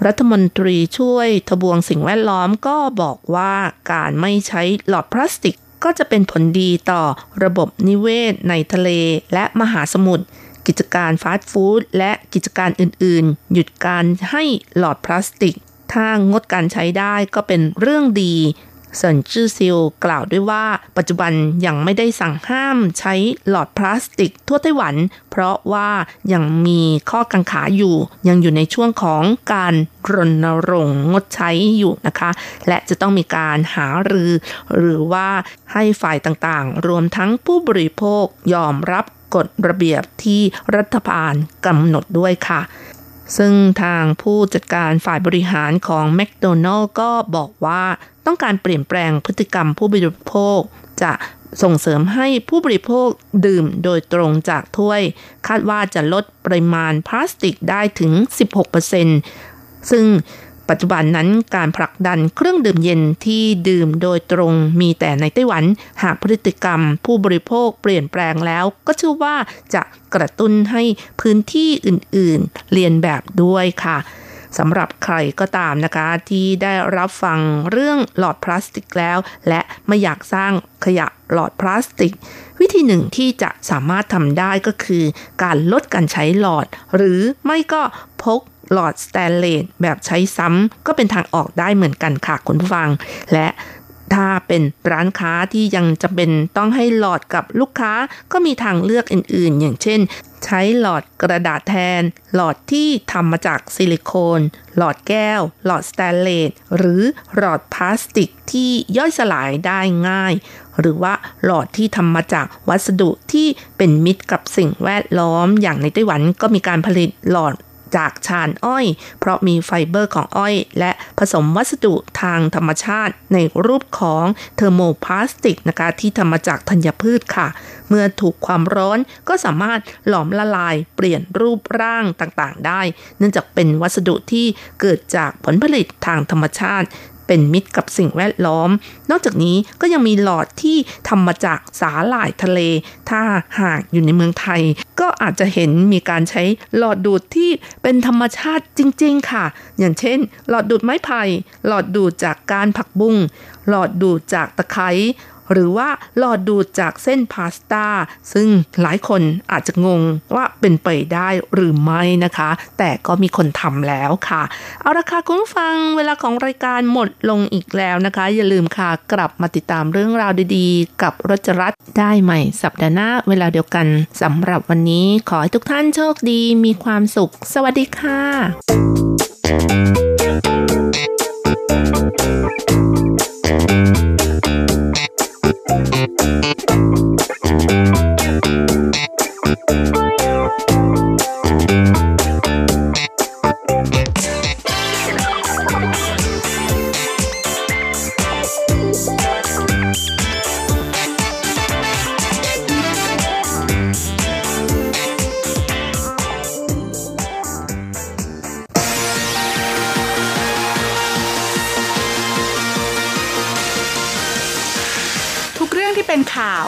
รัฐมนตรีช่วยทบวงสิ่งแวดล้อมก็บอกว่าการไม่ใช้หลอดพลาสติกก็จะเป็นผลดีต่อระบบนิเวศในทะเลและมหาสมุทร กิจการฟาสต์ฟู้ดและกิจการอื่นๆ หยุดการให้หลอดพลาสติก ถ้างดการใช้ได้ก็เป็นเรื่องดีเซินจื้อซิวกล่าวด้วยว่า ปัจจุบันยังไม่ได้สั่งห้ามใช้หลอดพลาสติกทั่วไต้หวัน เพราะว่ายังมีข้อกังขาอยู่ ยังอยู่ในช่วงของการรณรงค์งดใช้อยู่นะคะ และจะต้องมีการหารือ หรือว่าให้ฝ่ายต่างๆ รวมทั้งผู้บริโภคยอมรับ กฎระเบียบที่รัฐบาลกำหนดด้วยค่ะ ซึ่งทางผู้จัดการฝ่ายบริหารของแมคโดนัลล์ก็บอกว่าต้องการเปลี่ยนแปลงพฤติกรรมผู้บริโภค จะส่งเสริมให้ผู้บริโภคดื่มโดยตรงจากถ้วย คาดว่าจะลดปริมาณพลาสติกได้ถึง 16%ซึ่ง ปัจจุบันนั้นการผลักดันเครื่องดื่มเย็นที่ดื่มโดยตรงมีแต่ในไต้หวัน หากพฤติกรรมผู้บริโภคเปลี่ยนแปลงแล้ว ก็เชื่อว่าจะกระตุ้นให้พื้นที่อื่นๆ เรียนแบบด้วยค่ะสำหรับใครก็ตามนะคะ ที่ได้รับฟังเรื่องหลอดพลาสติกแล้ว และไม่อยากสร้างขยะหลอดพลาสติก วิธีหนึ่งที่จะสามารถทำได้ก็คือ การลดการใช้หลอด หรือไม่ก็พก หลอดสแตนเลสแบบใช้ซ้ำก็เป็นทางออกได้เหมือนกันค่ะคุณผู้ฟัง และถ้าเป็นร้านค้าที่ยังจำเป็นต้องให้หลอดกับลูกค้าก็มีทางเลือกอื่น ๆ อย่างเช่น ใช้หลอดกระดาษแทน หลอดที่ทำมาจากซิลิโคน หลอดแก้ว หลอดสแตนเลสหรือหลอดพลาสติกที่ย่อยสลายได้ง่าย หรือว่าหลอดที่ทำมาจากวัสดุที่เป็นมิตรกับสิ่งแวดล้อมอย่างในไต้หวันก็มีการผลิตหลอด จากชานอ้อย เพราะมีไฟเบอร์ของอ้อย และผสมวัสดุทางธรรมชาติในรูปของเทอร์โมพลาสติกนะคะที่ทำมาจากธัญพืชค่ะ เมื่อถูกความร้อนก็สามารถหลอมละลายเปลี่ยนรูปร่างต่างๆ ได้ เนื่องจากเป็นวัสดุที่เกิดจากผลผลิตทางธรรมชาติ เป็นมิตรกับสิ่งแวดล้อม นอกจากนี้ก็ยังมีหลอดที่ทำมาจากสาหร่ายทะเล ถ้าหากอยู่ในเมืองไทย ก็อาจจะเห็นมีการใช้หลอดดูดที่เป็นธรรมชาติจริง ๆ ค่ะ อย่างเช่น หลอดดูดไม้ไผ่หลอดดูดจากการผักบุ้งหลอดดูดจากตะไคร้ หรือว่าหลอดดูดจากเส้นพาสต้าซึ่งหลายคนอาจจะงงว่าเป็นไปได้หรือไม่นะคะ แต่ก็มีคนทำแล้วค่ะ เอาละค่ะคุณฟังเวลาของรายการหมดลงอีกแล้วนะคะ อย่าลืมค่ะกลับมาติดตามเรื่องราวดีๆ กับรจรัสได้ใหม่สัปดาห์หน้าเวลาเดียวกันสำหรับวันนี้ขอให้ทุกท่านโชคดีมีความสุข สวัสดีค่ะ「 ทุกเรื่องที่เป็นข่าว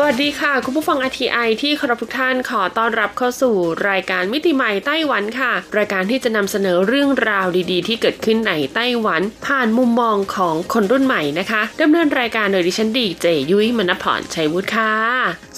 สวัสดีค่ะ คุณผู้ฟัง RTI ที่เคารพทุกท่านขอต้อนรับเข้าสู่รายการมิติใหม่ไต้หวันค่ะ รายการที่จะนำเสนอเรื่องราวดีๆ ที่เกิดขึ้นในไต้หวัน ผ่านมุมมองของคนรุ่นใหม่นะคะดำเนินรายการโดยดิฉันดีเจยุ้ยมณพรชัยวุฒิค่ะ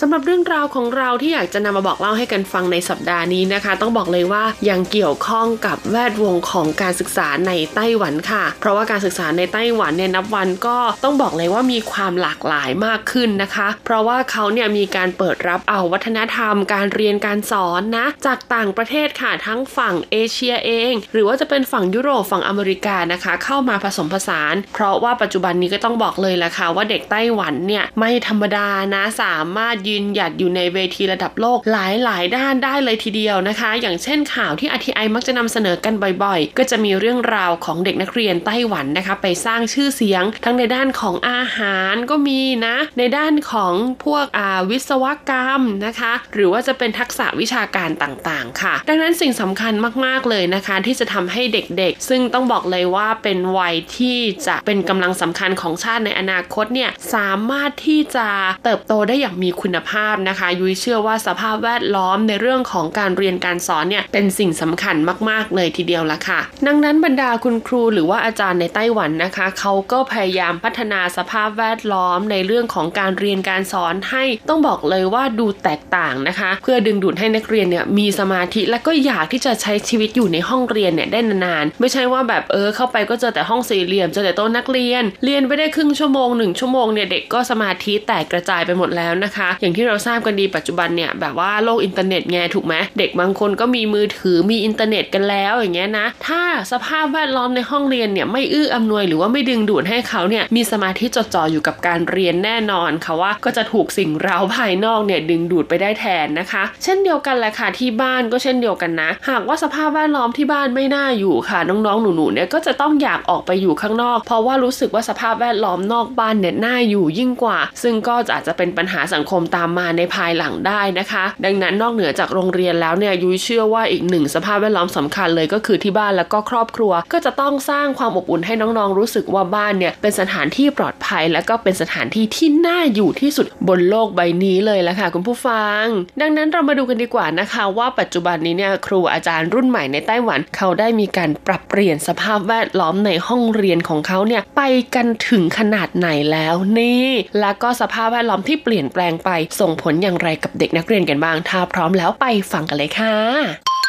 สำหรับเรื่องราวของเราที่อยากจะนำมาบอกเล่าให้กันฟังในสัปดาห์นี้นะคะ ต้องบอกเลยว่ายังเกี่ยวข้องกับแวดวงของการศึกษาในไต้หวันค่ะ เพราะว่าการศึกษาในไต้หวันเนี่ยนับวันก็ต้องบอกเลยว่ามีความหลากหลายมากขึ้นนะคะ เพราะว่าเขาเนี่ยมีการเปิดรับเอาวัฒนธรรม การเรียนการสอนนะ จากต่างประเทศค่ะทั้งฝั่งเอเชียเอง หรือว่าจะเป็นฝั่งยุโรปฝั่งอเมริกานะคะ เข้ามาผสมผสาน เพราะว่าปัจจุบันนี้ก็ต้องบอกเลยแหละค่ะว่าเด็กไต้หวันเนี่ยไม่ธรรมดานะสามารถยืนหยัดอยู่ในเวทีระดับโลกหลายหลายด้านได้เลยทีเดียวนะคะ อย่างเช่นข่าวที่อทีไอมักจะนำเสนอกันบ่อยๆ ก็จะมีเรื่องราวของเด็กนักเรียนไต้หวันนะคะ ไปสร้างชื่อเสียง ทั้งในด้านของอาหารก็มีนะ ในด้านของพวกอาวิศวกรรมนะคะ หรือว่าจะเป็นทักษะวิชาการต่างๆ ค่ะ ดังนั้นสิ่งสำคัญมากๆเลยนะคะ ที่จะทำให้เด็กๆ ซึ่งต้องบอกเลยว่าเป็นวัยที่จะเป็นกำลังสำคัญของชาติในอนาคตเนี่ยสามารถที่จะเติบโตได้อย่างมีคุณภาพนะคะ ยุ้ยเชื่อว่าสภาพแวดล้อมในเรื่องของการเรียนการสอนเนี่ยเป็นสิ่งสำคัญมากๆเลยทีเดียวละค่ะ ดังนั้นบรรดาคุณครูหรือว่าอาจารย์ในไต้หวันนะคะ เขาก็พยายามพัฒนาสภาพแวดล้อมในเรื่องของการเรียนการสอนให้ต้องบอกเลยว่าดูแตกต่างนะคะ เพื่อดึงดูดให้นักเรียนเนี่ยมีสมาธิและก็อยากที่จะใช้ชีวิตอยู่ในห้องเรียนเนี่ยได้นานๆ ไม่ใช่ว่าแบบเออเข้าไปก็เจอแต่ห้องสี่เหลี่ยมเจอแต่โต๊ะนักเรียน เรียนไปได้ครึ่งชั่วโมงหนึ่งชั่วโมงเนี่ยเด็กก็สมาธิแตกกระจายไปหมดแล้วนะคะ อย่างที่เราทราบกันดีปัจจุบันเนี่ยแบบว่าโลกอินเทอร์เน็ตไงถูกไหมเด็กบางคนก็มีมือถือมีอินเทอร์เน็ตกันแล้วอย่างเงี้ยนะ ถ้าสภาพแวดล้อมในห้องเรียนเนี่ยไม่อื้ออำนวยหรือว่าไม่ดึงดูดให้เขาเนี่ยมีสมาธิจดจ่ออยู่กับการเรียนแน่นอนค่ะว่าก็จะถูกสิ่ิ่งเร้าภายนอกเนี่ยดึงดูดไปได้แทนนะคะ เช่นเดียวกันแหละค่ะที่บ้านก็เช่นเดียวกันนะ หากว่าสภาพแวดล้อมที่บ้านไม่น่าอยู่ค่ะน้องๆ หนูๆเนี่ยก็จะต้องอยากออกไปอยู่ข้างนอก เพราะว่ารู้สึกว่าสภาพแวดล้อมนอกบ้านเนี่ยน่าอยู่ยิ่งกว่า ซึ่งก็อาจจะเป็นปัญหาสังคมตามมาในภายหลังได้นะคะ ดังนั้นนอกเหนือจากโรงเรียนแล้วเนี่ยยุ้ยเชื่อว่าอีกหนึ่งสภาพแวดล้อมสำคัญเลยก็คือที่บ้านแล้วก็ครอบครัว ก็จะต้องสร้างความอบอุ่นให้น้องๆ รู้สึกว่าบ้านเนี่ยเป็นสถานที่ปลอดภัย และก็เป็นสถานที่ที่น่าอยู่ที่สุดบนโลกใบนี้เลยละค่ะคุณผู้ฟัง ดังนั้นเรามาดูกันดีกว่านะคะว่าปัจจุบันนี้เนี่ยครูอาจารย์รุ่นใหม่ในไต้หวัน เขาได้มีการปรับเปลี่ยนสภาพแวดล้อมในห้องเรียนของเขาเนี่ยไปกันถึงขนาดไหนแล้วนี่ แล้วก็สภาพแวดล้อมที่เปลี่ยนแปลงไปส่งผลอย่างไรกับเด็กนักเรียนกันบ้าง ถ้าพร้อมแล้วไปฟังกันเลยค่ะ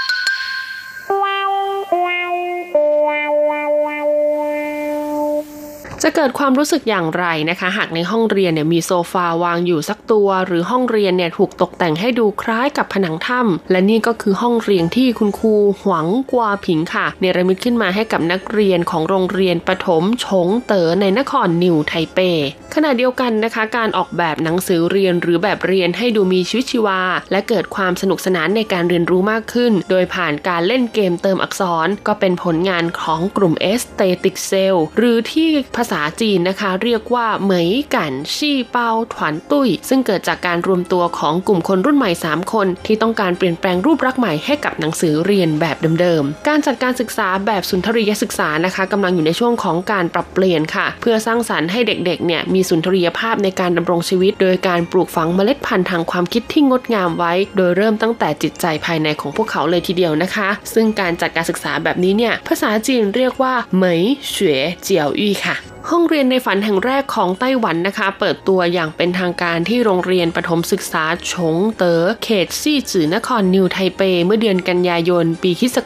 จะเกิดความรู้สึกอย่างไรนะคะ หากในห้องเรียนเนี่ยมีโซฟาวางอยู่สักตัว หรือห้องเรียนเนี่ยถูกตกแต่งให้ดูคล้ายกับผนังถ้ำและนี่ก็คือห้องเรียนที่คุณครูหวังกวาผิงค่ะ เนรมิตขึ้นมาให้กับนักเรียนของโรงเรียนประถมชงเต๋อในนครนิวไทเป ขณะเดียวกันนะคะ การออกแบบหนังสือเรียนหรือแบบเรียนให้ดูมีชีวิตชีวา และเกิดความสนุกสนานในการเรียนรู้มากขึ้น โดยผ่านการเล่นเกมเติมอักษร ก็เป็นผลงานของกลุ่ม Aesthetic Cell หรือที่ภาษาาจีนนะคะ เรียกว่าเหมยกันชี่เปาถวนตุ้ย ซึ่งเกิดจากการรวมตัวของกลุ่มคนรุ่นใหม่ 3 คน ที่ต้องการเปลี่ยนแปลงรูปลักษณ์ใหม่ให้กับหนังสือเรียนแบบเดิมๆ การจัดการศึกษาแบบสุนทรียศึกษานะคะกำลังอยู่ในช่วงของการปรับเปลี่ยนค่ะ เพื่อสร้างสรรค์ให้เด็กๆเนี่ยมีสุนทรียภาพในการดำรงชีวิต โดยการปลูกฝังเมล็ดพันธุ์ทางความคิดที่งดงามไว้ โดยเริ่มตั้งแต่จิตใจภายในของพวกเขาเลยทีเดียวนะคะ ซึ่งการจัดการศึกษาแบบนี้เนี่ยภาษาจีนเรียกว่า美學教育 ค่ะห้องเรียนในฝันแห่งแรกของไต้หวันนะคะ เปิดตัวอย่างเป็นทางการที่โรงเรียนประถมศึกษาชงเต๋อเขตซี่จือนครนิวไทเป เมื่อเดือนกันยายน ปีคศ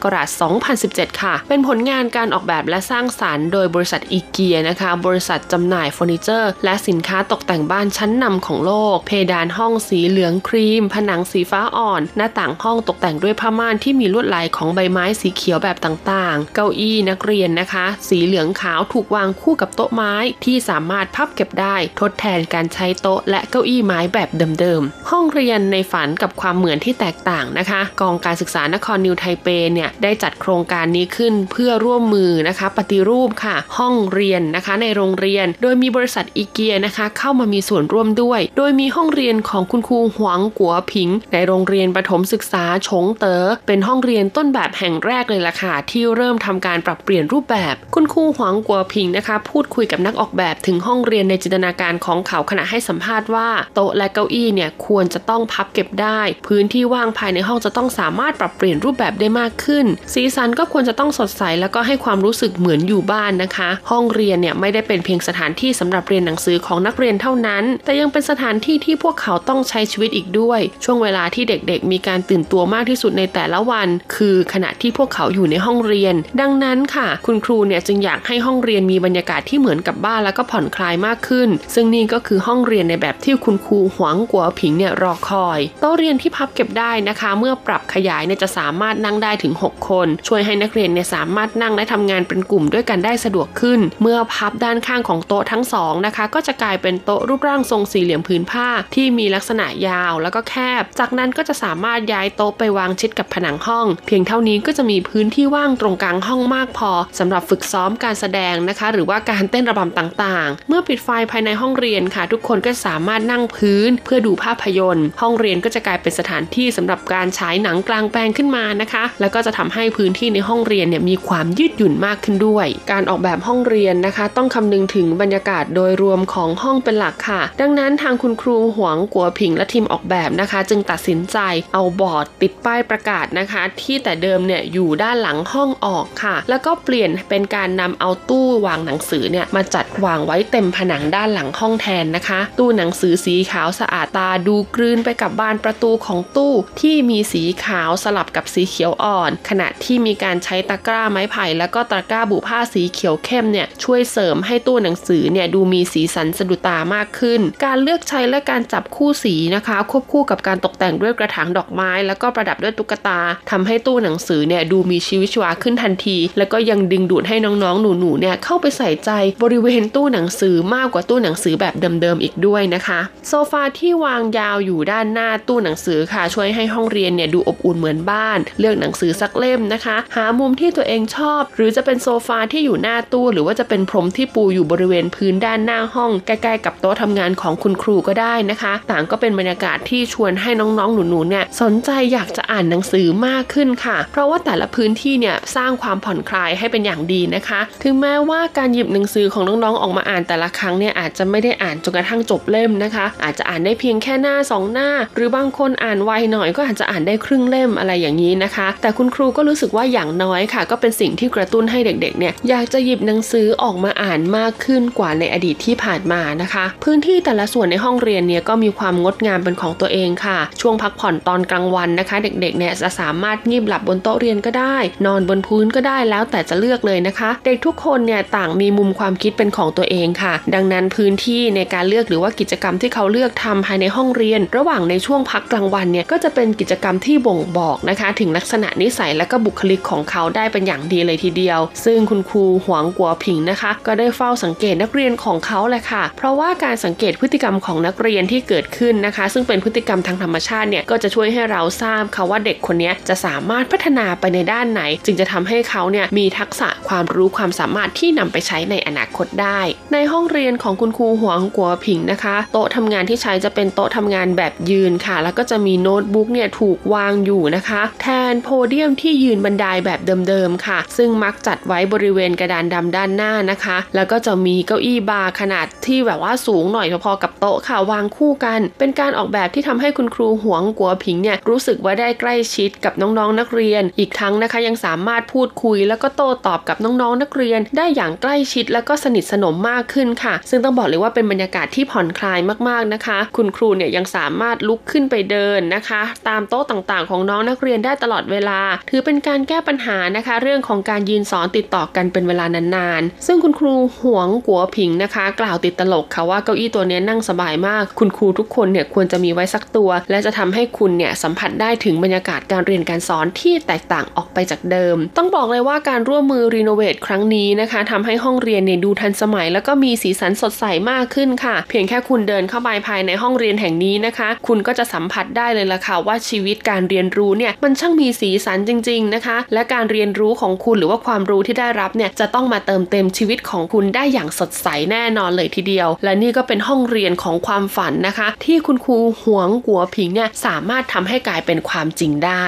2017 ค่ะ เป็นผลงานการออกแบบและสร้างสรรค์โดยบริษัทอีเกียนะคะ บริษัทจำหน่ายเฟอร์นิเจอร์ และสินค้าตกแต่งบ้านชั้นนำของโลก เพดานห้องสีเหลืองครีม ผนังสีฟ้าอ่อน หน้าต่างห้องตกแต่งด้วยผ้าม่านที่มีลวดลายของใบไม้สีเขียวแบบต่างๆ เก้าอี้นักเรียนนะคะ สีเหลืองขาวถูกวางคู่กับโต๊ะะไม้ที่สามารถพับเก็บได้ทดแทนการใช้โต๊ะและเก้าอี้ไม้แบบเดิมๆ ห้องเรียนในฝันกับความเหมือนที่แตกต่างนะคะ กองการศึกษานครนิวไทเปเนี่ยได้จัดโครงการนี้ขึ้นเพื่อร่วมมือนะคะ ปฏิรูปค่ะ ห้องเรียนนะคะในโรงเรียน โดยมีบริษัทอีเกียนะคะ เข้ามามีส่วนร่วมด้วย โดยมีห้องเรียนของคุณครูหวังกัวผิง ในโรงเรียนประถมศึกษาชงเตอ๋อเป็นห้องเรียนต้นแบบแห่งแรกเลยล่ะค่ะที่เริ่มทำการปรับเปลี่ยนรูปแบบ คุณครูหวังกัวผิงนะคะ พูดคุยกับนักออกแบบถึงห้องเรียนในจินตนาการของเขาขณะให้สัมภาษณ์ว่าโต๊ะและเก้าอี้เนี่ยควรจะต้องพับเก็บได้ พื้นที่ว่างภายในห้องจะต้องสามารถปรับเปลี่ยนรูปแบบได้มากขึ้น สีสันก็ควรจะต้องสดใสแล้วก็ให้ความรู้สึกเหมือนอยู่บ้านนะคะ ห้องเรียนเนี่ยไม่ได้เป็นเพียงสถานที่สำหรับเรียนหนังสือของนักเรียนเท่านั้น แต่ยังเป็นสถานที่ที่พวกเขาต้องใช้ชีวิตอีกด้วย ช่วงเวลาที่เด็กๆ มีการตื่นตัวมากที่สุดในแต่ละวัน คือขณะที่พวกเขาอยู่ในห้องเรียน ดังนั้นค่ะ คุณครูเนี่ยจึงอยากให้ห้องเรียนมีบรรยากาศที่เหมือนกับบ้านแล้วก็ผ่อนคลายมากขึ้น ซึ่งนี่ก็คือห้องเรียนในแบบที่คุณครูหวังกัวผิงเนี่ยรอคอยโต๊ะเรียนที่พับเก็บได้นะคะ เมื่อปรับขยายเนี่ยจะสามารถนั่งได้ถึง 6 คน ช่วยให้นักเรียนเนี่ยสามารถนั่งและทำงานเป็นกลุ่มด้วยกันได้สะดวกขึ้น เมื่อพับด้านข้างของโต๊ะทั้งสองนะคะ ก็จะกลายเป็นโต๊ะรูปร่างทรงสี่เหลี่ยมผืนผ้า ที่มีลักษณะยาวแล้วก็แคบ จากนั้นก็จะสามารถย้ายโต๊ะไปวางชิดกับผนังห้อง เพียงเท่านี้ก็จะมีพื้นที่ว่างตรงกลางห้องมากพอสำหรับฝึกซ้อมการแสดงนะคะ หรือว่าการเต้นระบำต่างๆ เมื่อปิดไฟภายในห้องเรียนค่ะ ทุกคนก็สามารถนั่งพื้นเพื่อดูภาพยนตร์ ห้องเรียนก็จะกลายเป็นสถานที่สำหรับการฉายหนังกลางแปลงขึ้นมานะคะ แล้วก็จะทำให้พื้นที่ในห้องเรียนเนี่ยมีความยืดหยุ่นมากขึ้นด้วย การออกแบบห้องเรียนนะคะ ต้องคำนึงถึงบรรยากาศโดยรวมของห้องเป็นหลักค่ะ ดังนั้นทางคุณครูหวงกัวผิงและทีมออกแบบนะคะ จึงตัดสินใจเอาบอร์ดติดป้ายประกาศนะคะ ที่แต่เดิมเนี่ยอยู่ด้านหลังห้องออกค่ะ แล้วก็เปลี่ยนเป็นการนำเอาตู้วางหนังสือเนี่ยมาจัดวางไว้เต็มผนังด้านหลังห้องแทนนะคะ ตู้หนังสือสีขาวสะอาดตาดูกลืนไปกับบานประตูของตู้ที่มีสีขาวสลับกับสีเขียวอ่อน ขณะที่มีการใช้ตะกร้าไม้ไผ่แล้วก็ตะกร้าบุผ้าสีเขียวเข้มเนี่ยช่วยเสริมให้ตู้หนังสือเนี่ยดูมีสีสันสะดุดตามากขึ้น การเลือกใช้และการจับคู่สีนะคะ ควบคู่กับการตกแต่งด้วยกระถางดอกไม้ แล้วก็ประดับด้วยตุ๊กตาทำให้ตู้หนังสือเนี่ยดูมีชีวิตชีวาขึ้นทันที แล้วก็ยังดึงดูดให้น้องๆ หนูๆเนี่ยเข้าไปใส่ใจบริเวณตู้หนังสือมากกว่าตู้หนังสือแบบเดิมๆอีกด้วยนะคะ โซฟาที่วางยาวอยู่ด้านหน้าตู้หนังสือค่ะ ช่วยให้ห้องเรียนเนี่ยดูอบอุ่นเหมือนบ้าน เลือกหนังสือสักเล่มนะคะ หามุมที่ตัวเองชอบ หรือจะเป็นโซฟาที่อยู่หน้าตู้ หรือว่าจะเป็นพรมที่ปูอยู่บริเวณพื้นด้านหน้าห้อง ใกล้ๆกับโต๊ะทำงานของคุณครูก็ได้นะคะ ต่างก็เป็นบรรยากาศที่ชวนให้น้องๆหนูๆเนี่ยสนใจอยากจะอ่านหนังสือมากขึ้นค่ะ เพราะว่าแต่ละพื้นที่เนี่ยสร้างความผ่อนคลายให้เป็นอย่างดีนะคะ ถึงแม้ว่าการหยิบหนังสือของน้องๆออกมาอ่านแต่ละครั้งเนี่ยอาจจะไม่ได้อ่านจนกระทั่งจบเล่มนะคะ อาจจะอ่านได้เพียงแค่หน้า 2 หน้า หรือบางคนอ่านไวหน่อยก็อาจจะอ่านได้ครึ่งเล่มอะไรอย่างนี้นะคะ แต่คุณครูก็รู้สึกว่าอย่างน้อยค่ะ ก็เป็นสิ่งที่กระตุ้นให้เด็กๆเนี่ยอยากจะหยิบหนังสือออกมาอ่านมากขึ้นกว่าในอดีตที่ผ่านมานะคะ พื้นที่แต่ละส่วนในห้องเรียนเนี่ยก็มีความงดงามเป็นของตัวเองค่ะ ช่วงพักผ่อนตอนกลางวันนะคะ เด็กๆเนี่ยจะสามารถงีบหลับบนโต๊ะเรียนก็ได้ นอนบนพื้นก็ได้แล้วแต่จะเลือกเลยนะคะ เด็กทุกคนเนี่ยต่างมีมุมความความคิดเป็นของตัวเองค่ะ ดังนั้นพื้นที่ในการเลือกหรือว่ากิจกรรมที่เขาเลือกทำภายในห้องเรียน ระหว่างในช่วงพักกลางวันเนี่ยก็จะเป็นกิจกรรมที่บ่งบอกนะคะ ถึงลักษณะนิสัยและก็บุคลิกของเขาได้เป็นอย่างดีเลยทีเดียว ซึ่งคุณครูหวงกัวผิงนะคะ ก็ได้เฝ้าสังเกตนักเรียนของเขาแหละค่ะ เพราะว่าการสังเกตพฤติกรรมของนักเรียนที่เกิดขึ้นนะคะ ซึ่งเป็นพฤติกรรมทางธรรมชาติเนี่ยก็จะช่วยให้เราทราบค่ะว่าเด็กคนนี้จะสามารถพัฒนาไปในด้านไหน จึงจะทำให้เขาเนี่ยมีทักษะความรู้ความสามารถที่นำไปใช้ในอนาคตได้ ในห้องเรียนของคุณครูหวงกัวผิงนะคะ โต๊ะทำงานที่ใช้จะเป็นโต๊ะทำงานแบบยืนค่ะ แล้วก็จะมีโน้ตบุ๊กเนี่ยถูกวางอยู่นะคะ แทนโพเดียมที่ยืนบันไดแบบเดิมๆค่ะ ซึ่งมักจัดไว้บริเวณกระดานดำด้านหน้านะคะ แล้วก็จะมีเก้าอี้บาร์ขนาดที่แบบว่าสูงหน่อยพอๆกับโต๊ะค่ะวางคู่กัน เป็นการออกแบบที่ทำให้คุณครูหวงกัวผิงเนี่ยรู้สึกว่าได้ใกล้ชิดกับน้องๆนักเรียน อีกทั้งนะคะยังสามารถพูดคุย แล้วก็โต้ตอบกับน้องๆนักเรียน ได้อย่างใกล้ชิดแล้วก็สนิทสนมมากขึ้นค่ะ ซึ่งต้องบอกเลยว่าเป็นบรรยากาศที่ผ่อนคลายมากๆนะคะ คุณครูเนี่ยยังสามารถลุกขึ้นไปเดินนะคะ ตามโต๊ะต่างๆ ของน้องนักเรียนได้ตลอดเวลา ถือเป็นการแก้ปัญหานะคะ เรื่องของการยืนสอนติดต่อกันเป็นเวลานานๆ ซึ่งคุณครูหวงกัวผิงนะคะ กล่าวติดตลกค่ะว่าเก้าอี้ตัวนี้นั่งสบายมาก คุณครูทุกคนเนี่ยควรจะมีไว้สักตัว และจะทำให้คุณเนี่ยสัมผัสได้ถึงบรรยากาศการเรียนการสอนที่แตกต่างออกไปจากเดิม ต้องบอกเลยว่าการร่วมมือรีโนเวทครั้งนี้นะคะทำให้ห้องเรียนในเนี่ยดูทันสมัย แล้วก็มีสีสันสดใสมากขึ้นค่ะ เพียงแค่คุณเดินเข้าไปภายในห้องเรียนแห่งนี้นะคะ คุณก็จะสัมผัสได้เลยล่ะค่ะว่าชีวิตการเรียนรู้เนี่ยมันช่างมีสีสันจริง ๆนะคะ และการเรียนรู้ของคุณหรือว่าความรู้ที่ได้รับเนี่ยจะต้องมาเติมเต็มชีวิตของคุณได้อย่างสดใสแน่นอนเลยทีเดียว และนี่ก็เป็นห้องเรียนของความฝันนะคะ ที่คุณครูหวงกัวผิงเนี่ยสามารถทำให้กลายเป็นความจริงได้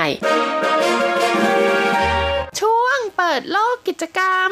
ช่วงเปิดโลกกิจกรรม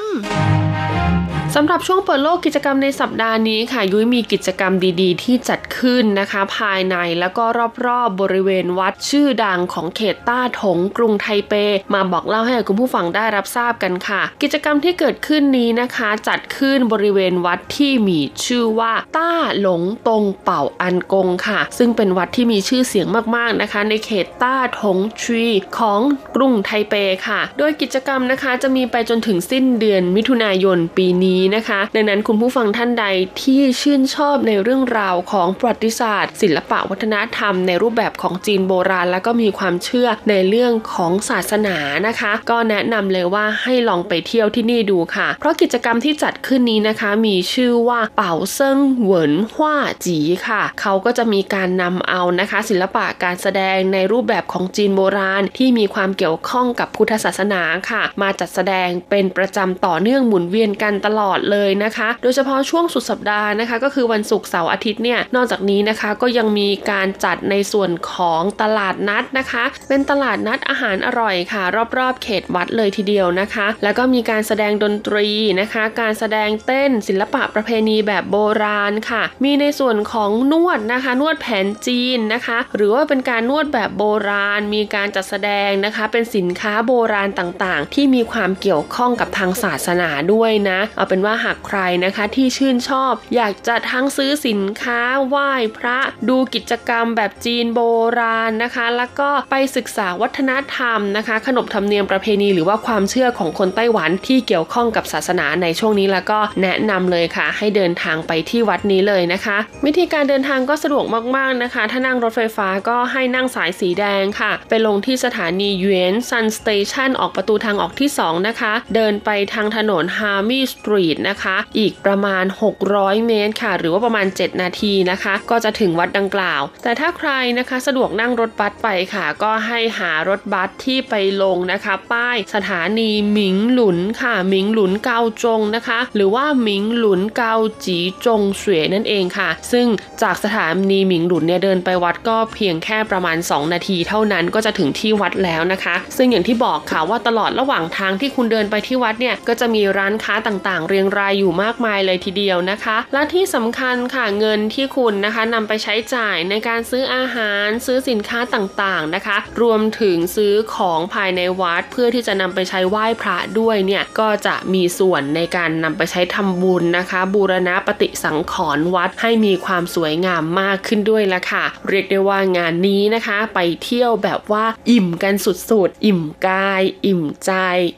สำหรับช่วงเปิดโลกกิจกรรมในสัปดาห์นี้ค่ะ ยุ้ยมีกิจกรรมดีๆ ที่จัดขึ้นนะคะ ภายในแล้วก็รอบๆบริเวณวัดชื่อดังของเขตต้าถงกรุงไทเป มาบอกเล่าให้คุณผู้ฟังได้รับทราบกันค่ะ กิจกรรมที่เกิดขึ้นนี้นะคะ จัดขึ้นบริเวณวัดที่มีชื่อว่า ต้าหลงตงเป่าอันกงค่ะ ซึ่งเป็นวัดที่มีชื่อเสียงมากๆนะคะ ในเขตต้าถงทรีของกรุงไทเปค่ะ โดยกิจกรรมนะคะจะมีไปจนถึงสิ้นเดือนมิถุนายนปีนี้นะคะ ดังนั้นคุณผู้ฟังท่านใดที่ชื่นชอบในเรื่องราวของประวัติศาสตร์ ศิลปะวัฒนธรรมในรูปแบบของจีนโบราณ แล้วก็มีความเชื่อในเรื่องของศาสนานะคะ ก็แนะนำเลยว่าให้ลองไปเที่ยวที่นี่ดูค่ะ เพราะกิจกรรมที่จัดขึ้นนี้นะคะ มีชื่อว่าเป่าเซิงเหวินฮว่าจีค่ะ เขาก็จะมีการนำเอานะคะ ศิลปะการแสดงในรูปแบบของจีนโบราณ ที่มีความเกี่ยวข้องกับพุทธศาสนาค่ะ มาจัดแสดงเป็นประจำต่อเนื่องหมุนเวียนกันตลอดเลยนะคะ โดยเฉพาะช่วงสุดสัปดาห์นะคะ ก็คือวันศุกร์เสาร์อาทิตย์เนี่ยนอกจากนี้นะคะก็ยังมีการจัดในส่วนของตลาดนัดนะคะ เป็นตลาดนัดอาหารอร่อยค่ะ รอบๆ เขตวัดเลยทีเดียวนะคะ แล้วก็มีการแสดงดนตรีนะคะ การแสดงเต้นศิลปะประเพณีแบบโบราณค่ะ มีในส่วนของนวดนะคะ นวดแผนจีนนะคะ หรือว่าเป็นการนวดแบบโบราณ มีการจัดแสดงนะคะ เป็นสินค้าโบราณต่างๆ ที่มีความเกี่ยวข้องกับทางศาสนาด้วยนะเอาเป็นว่าหากใครนะคะที่ชื่นชอบ อยากจะทั้งซื้อสินค้าไหว้พระดูกิจกรรมแบบจีนโบราณนะคะ แล้วก็ไปศึกษาวัฒนธรรมนะคะ ขนบธรรมเนียมประเพณีหรือว่าความเชื่อของคนไต้หวันที่เกี่ยวข้องกับศาสนาในช่วงนี้แล้วก็แนะนำเลยค่ะ ให้เดินทางไปที่วัดนี้เลยนะคะ วิธีการเดินทางก็สะดวกมากๆนะคะ ถ้านั่งรถไฟฟ้าก็ให้นั่งสายสีแดงค่ะ ไปลงที่สถานี Yuanshan Station ออกประตูทางออกที่ 2 นะคะ เดินไปทางถนน Hami Street นะคะ อีกประมาณ 600 เมตรค่ะ หรือว่าประมาณ 7 นาทีนะคะ ก็จะถึงวัดดังกล่าว แต่ถ้าใครนะคะสะดวกนั่งรถบัสไปค่ะ ก็ให้หารถบัสที่ไปลงนะคะ ป้ายสถานีหมิงหลุนค่ะหมิงหลุนเกาจงนะคะ หรือว่าหมิงหลุนเกาจีจงเสวยนั่นเองค่ะ ซึ่งจากสถานีหมิงหลุนเนี่ยเดินไปวัดก็เพียงแค่ประมาณ 2 นาทีเท่านั้นก็จะถึงที่วัดแล้วนะคะ ซึ่งอย่างที่บอกค่ะว่าตลอดระหว่างทางที่คุณเดินไปที่วัดเนี่ยก็จะมีร้านค้าต่างๆเรียงรายอยู่มากมายเลยทีเดียวนะคะ และที่สำคัญค่ะเงินที่คุณนะคะนำไปใช้จ่ายในการซื้ออาหารซื้อสินค้าต่างๆนะคะ รวมถึงซื้อของภายในวัดเพื่อที่จะนำไปใช้ไหว้พระด้วยเนี่ยก็จะมีส่วนในการนำไปใช้ทำบุญนะคะ บูรณะปฏิสังขรณ์วัดให้มีความสวยงามมากขึ้นด้วยละค่ะ เรียกได้ว่างานนี้นะคะ ไปเที่ยวแบบว่าอิ่มกันสุดๆ อิ่มกาย อิ่มใจ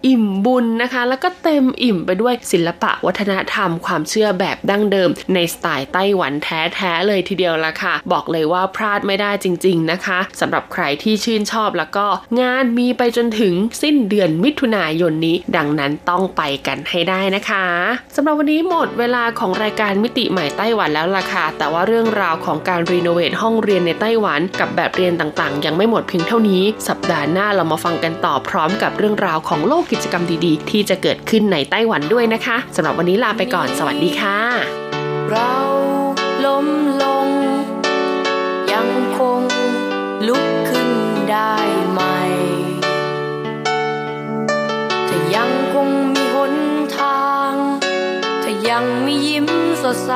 อิ่มบุญนะคะ แล้วก็เต็มอิ่มไปด้วยศิลปะวัฒนธรรมความเชื่อแบบดั้งเดิม ในสไตล์ไต้หวันแท้ๆเลยทีเดียวละค่ะ บอกเลยว่าพลาดไม่ได้จริง ๆนะคะสำหรับใครที่ชื่นชอบแล้วก็งานมีไปจนถึงสิ้นเดือนมิถุนายนนี้ ดังนั้นต้องไปกันให้ได้นะคะสำหรับวันนี้หมดเวลาของรายการมิติใหม่ไต้หวันแล้วล่ะค่ะ แต่ว่าเรื่องราวของการรีโนเวทห้องเรียนในไต้หวัน กับแบบเรียนต่างๆ ยังไม่หมดเพียงเท่านี้ สัปดาห์หน้าเรามาฟังกันต่อพร้อมกับเรื่องราวของโลกกิจกรรมดีๆ ที่จะเกิดขึ้นในไต้หวันด้วยนะคะสำหรับวันนี้ลาไปก่อน สวัสดีค่ะ เราล้มลง ยังคงลุกขึ้นได้ไหมถ้ายังคงมีหนทาง ถ้ายังไม่ยิ้มสดใส